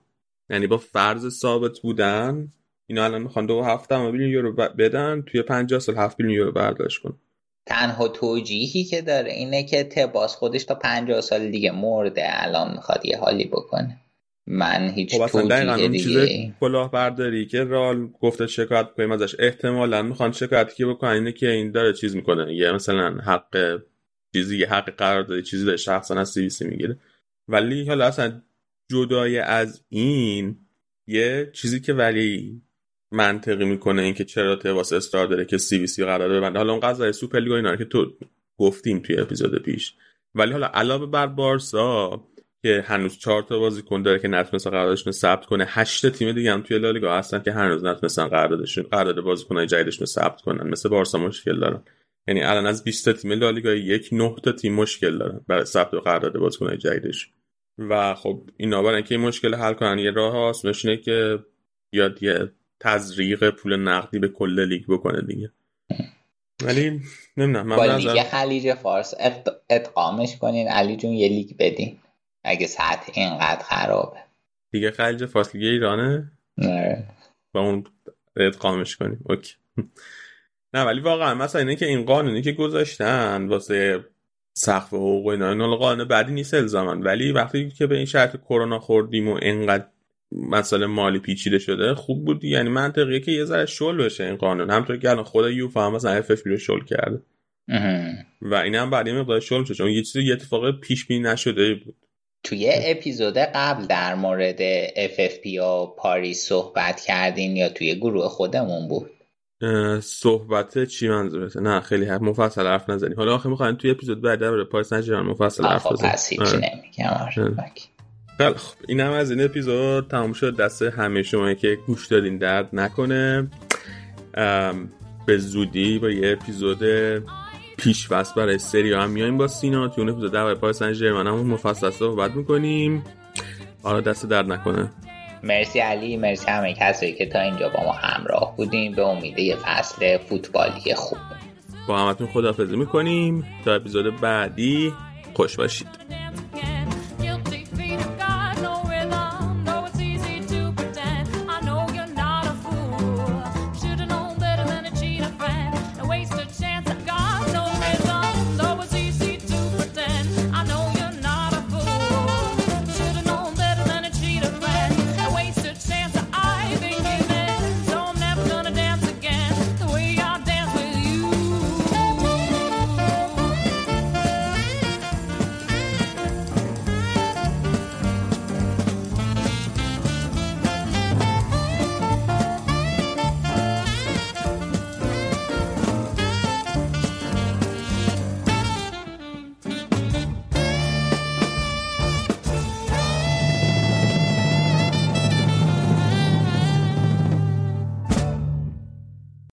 یعنی با فرض ثابت بودن اینا الان می‌خوان دو و هفت بیلیون یورو بدن توی 50 سال 7 بیلیون یورو برداشت کن تنها توجیهی که داره اینه که تباس خودش تا 50 سال دیگه مرده الان می‌خواد یه حالی بکنه. من هیچ خب توجیه دیگه کلاه برداری که رال گفته شکایت کنیم ازش احتمالا می‌خوان شکایتی که بکنن اینه که این داره چیز می‌کنه یه مثلا حق چیزی یه حق قراردادی چیزی داره شخصا از سی می‌گیره. ولی حالا اصلا جدای از این یه چیزی که ولی منطقی می‌کنه اینکه چرا تواس اصرار داره که سی وی سی قرار ببنده. حالا اون قضیه سوپر لیگ اینا که تو گفتیم توی اپیزود پیش. ولی حالا علاوه بر بارسا که هنوز چهار تا بازیکن داره که نتونسته قراردادشون ثبت کنه هشت تیم دیگه هم توی لالیگا هستن که هنوز نتونستن قراردادشون قرارداد بازیکنای جدیدشون ثبت کنن. مثل بارسا مشکل دارن. یعنی الان از 20 تا تیم لالیگا یک نه تا تیم مشکل دارن برای ثبت و قرارداد بازیکنای جدیدش و خب اینا برای اینکه این مشکل حل کنن یه راه هاست که بیاد یه تزریق پول نقدی به کل لیگ بکنه دیگه. ولی نمی‌دونم من با لیگ خلیج فارس ادغامش کنین. علی جون یه لیگ بدین. اگه سطح اینقدر خرابه. دیگه خلیج فارس لیگ ایرانه؟ نه با اون ادغامش کنیم. OK. نه ولی واقعا مثلا اینه که این قانونی که گذاشتن واسه سقف حقوق اینا این قانون بعدی نیست الزامن ولی وقتی که به این شرط کرونا خوردیم و اینقدر مسئله مالی پیچیده شده خوب بود یعنی منطقیه که یه ذره شل بشه این قانون. همطور که الان خود یوفا هم مثلا اف رو شل کرده. و این هم بعد مقدار شل شد چون یه چیزی یه اتفاق پیش بینی نشده بود. توی اپیزود قبل در مورد FFP و پاریس صحبت کردین یا توی گروه خودمون بود؟ صحبت چی منظورته؟ نه خیلی حرف مفصل حرف نزنیم. حالا آخه می‌خوایم توی اپیزود بعد در پاریس نجران مفصل حرف خب، بزنیم. پس هیچ آره. نمیگم. آره. خیلی خب این هم از این اپیزود تموم شد. دست همه شما که گوش دادین درد نکنه. به زودی با یه اپیزود پیش وست برای سری هم میایم با سینا. توی اون اپیزود در پاریس سن ژرمن همون مفصل صحبت می‌کنیم. حالا دست درد نکنه. مرسی علی مرسی همه کسایی که تا اینجا با ما همراه بودیم به امید یه فصل فوتبالی خوب. با همتون خدافزی می‌کنیم. تا اپیزود بعدی خوش باشید.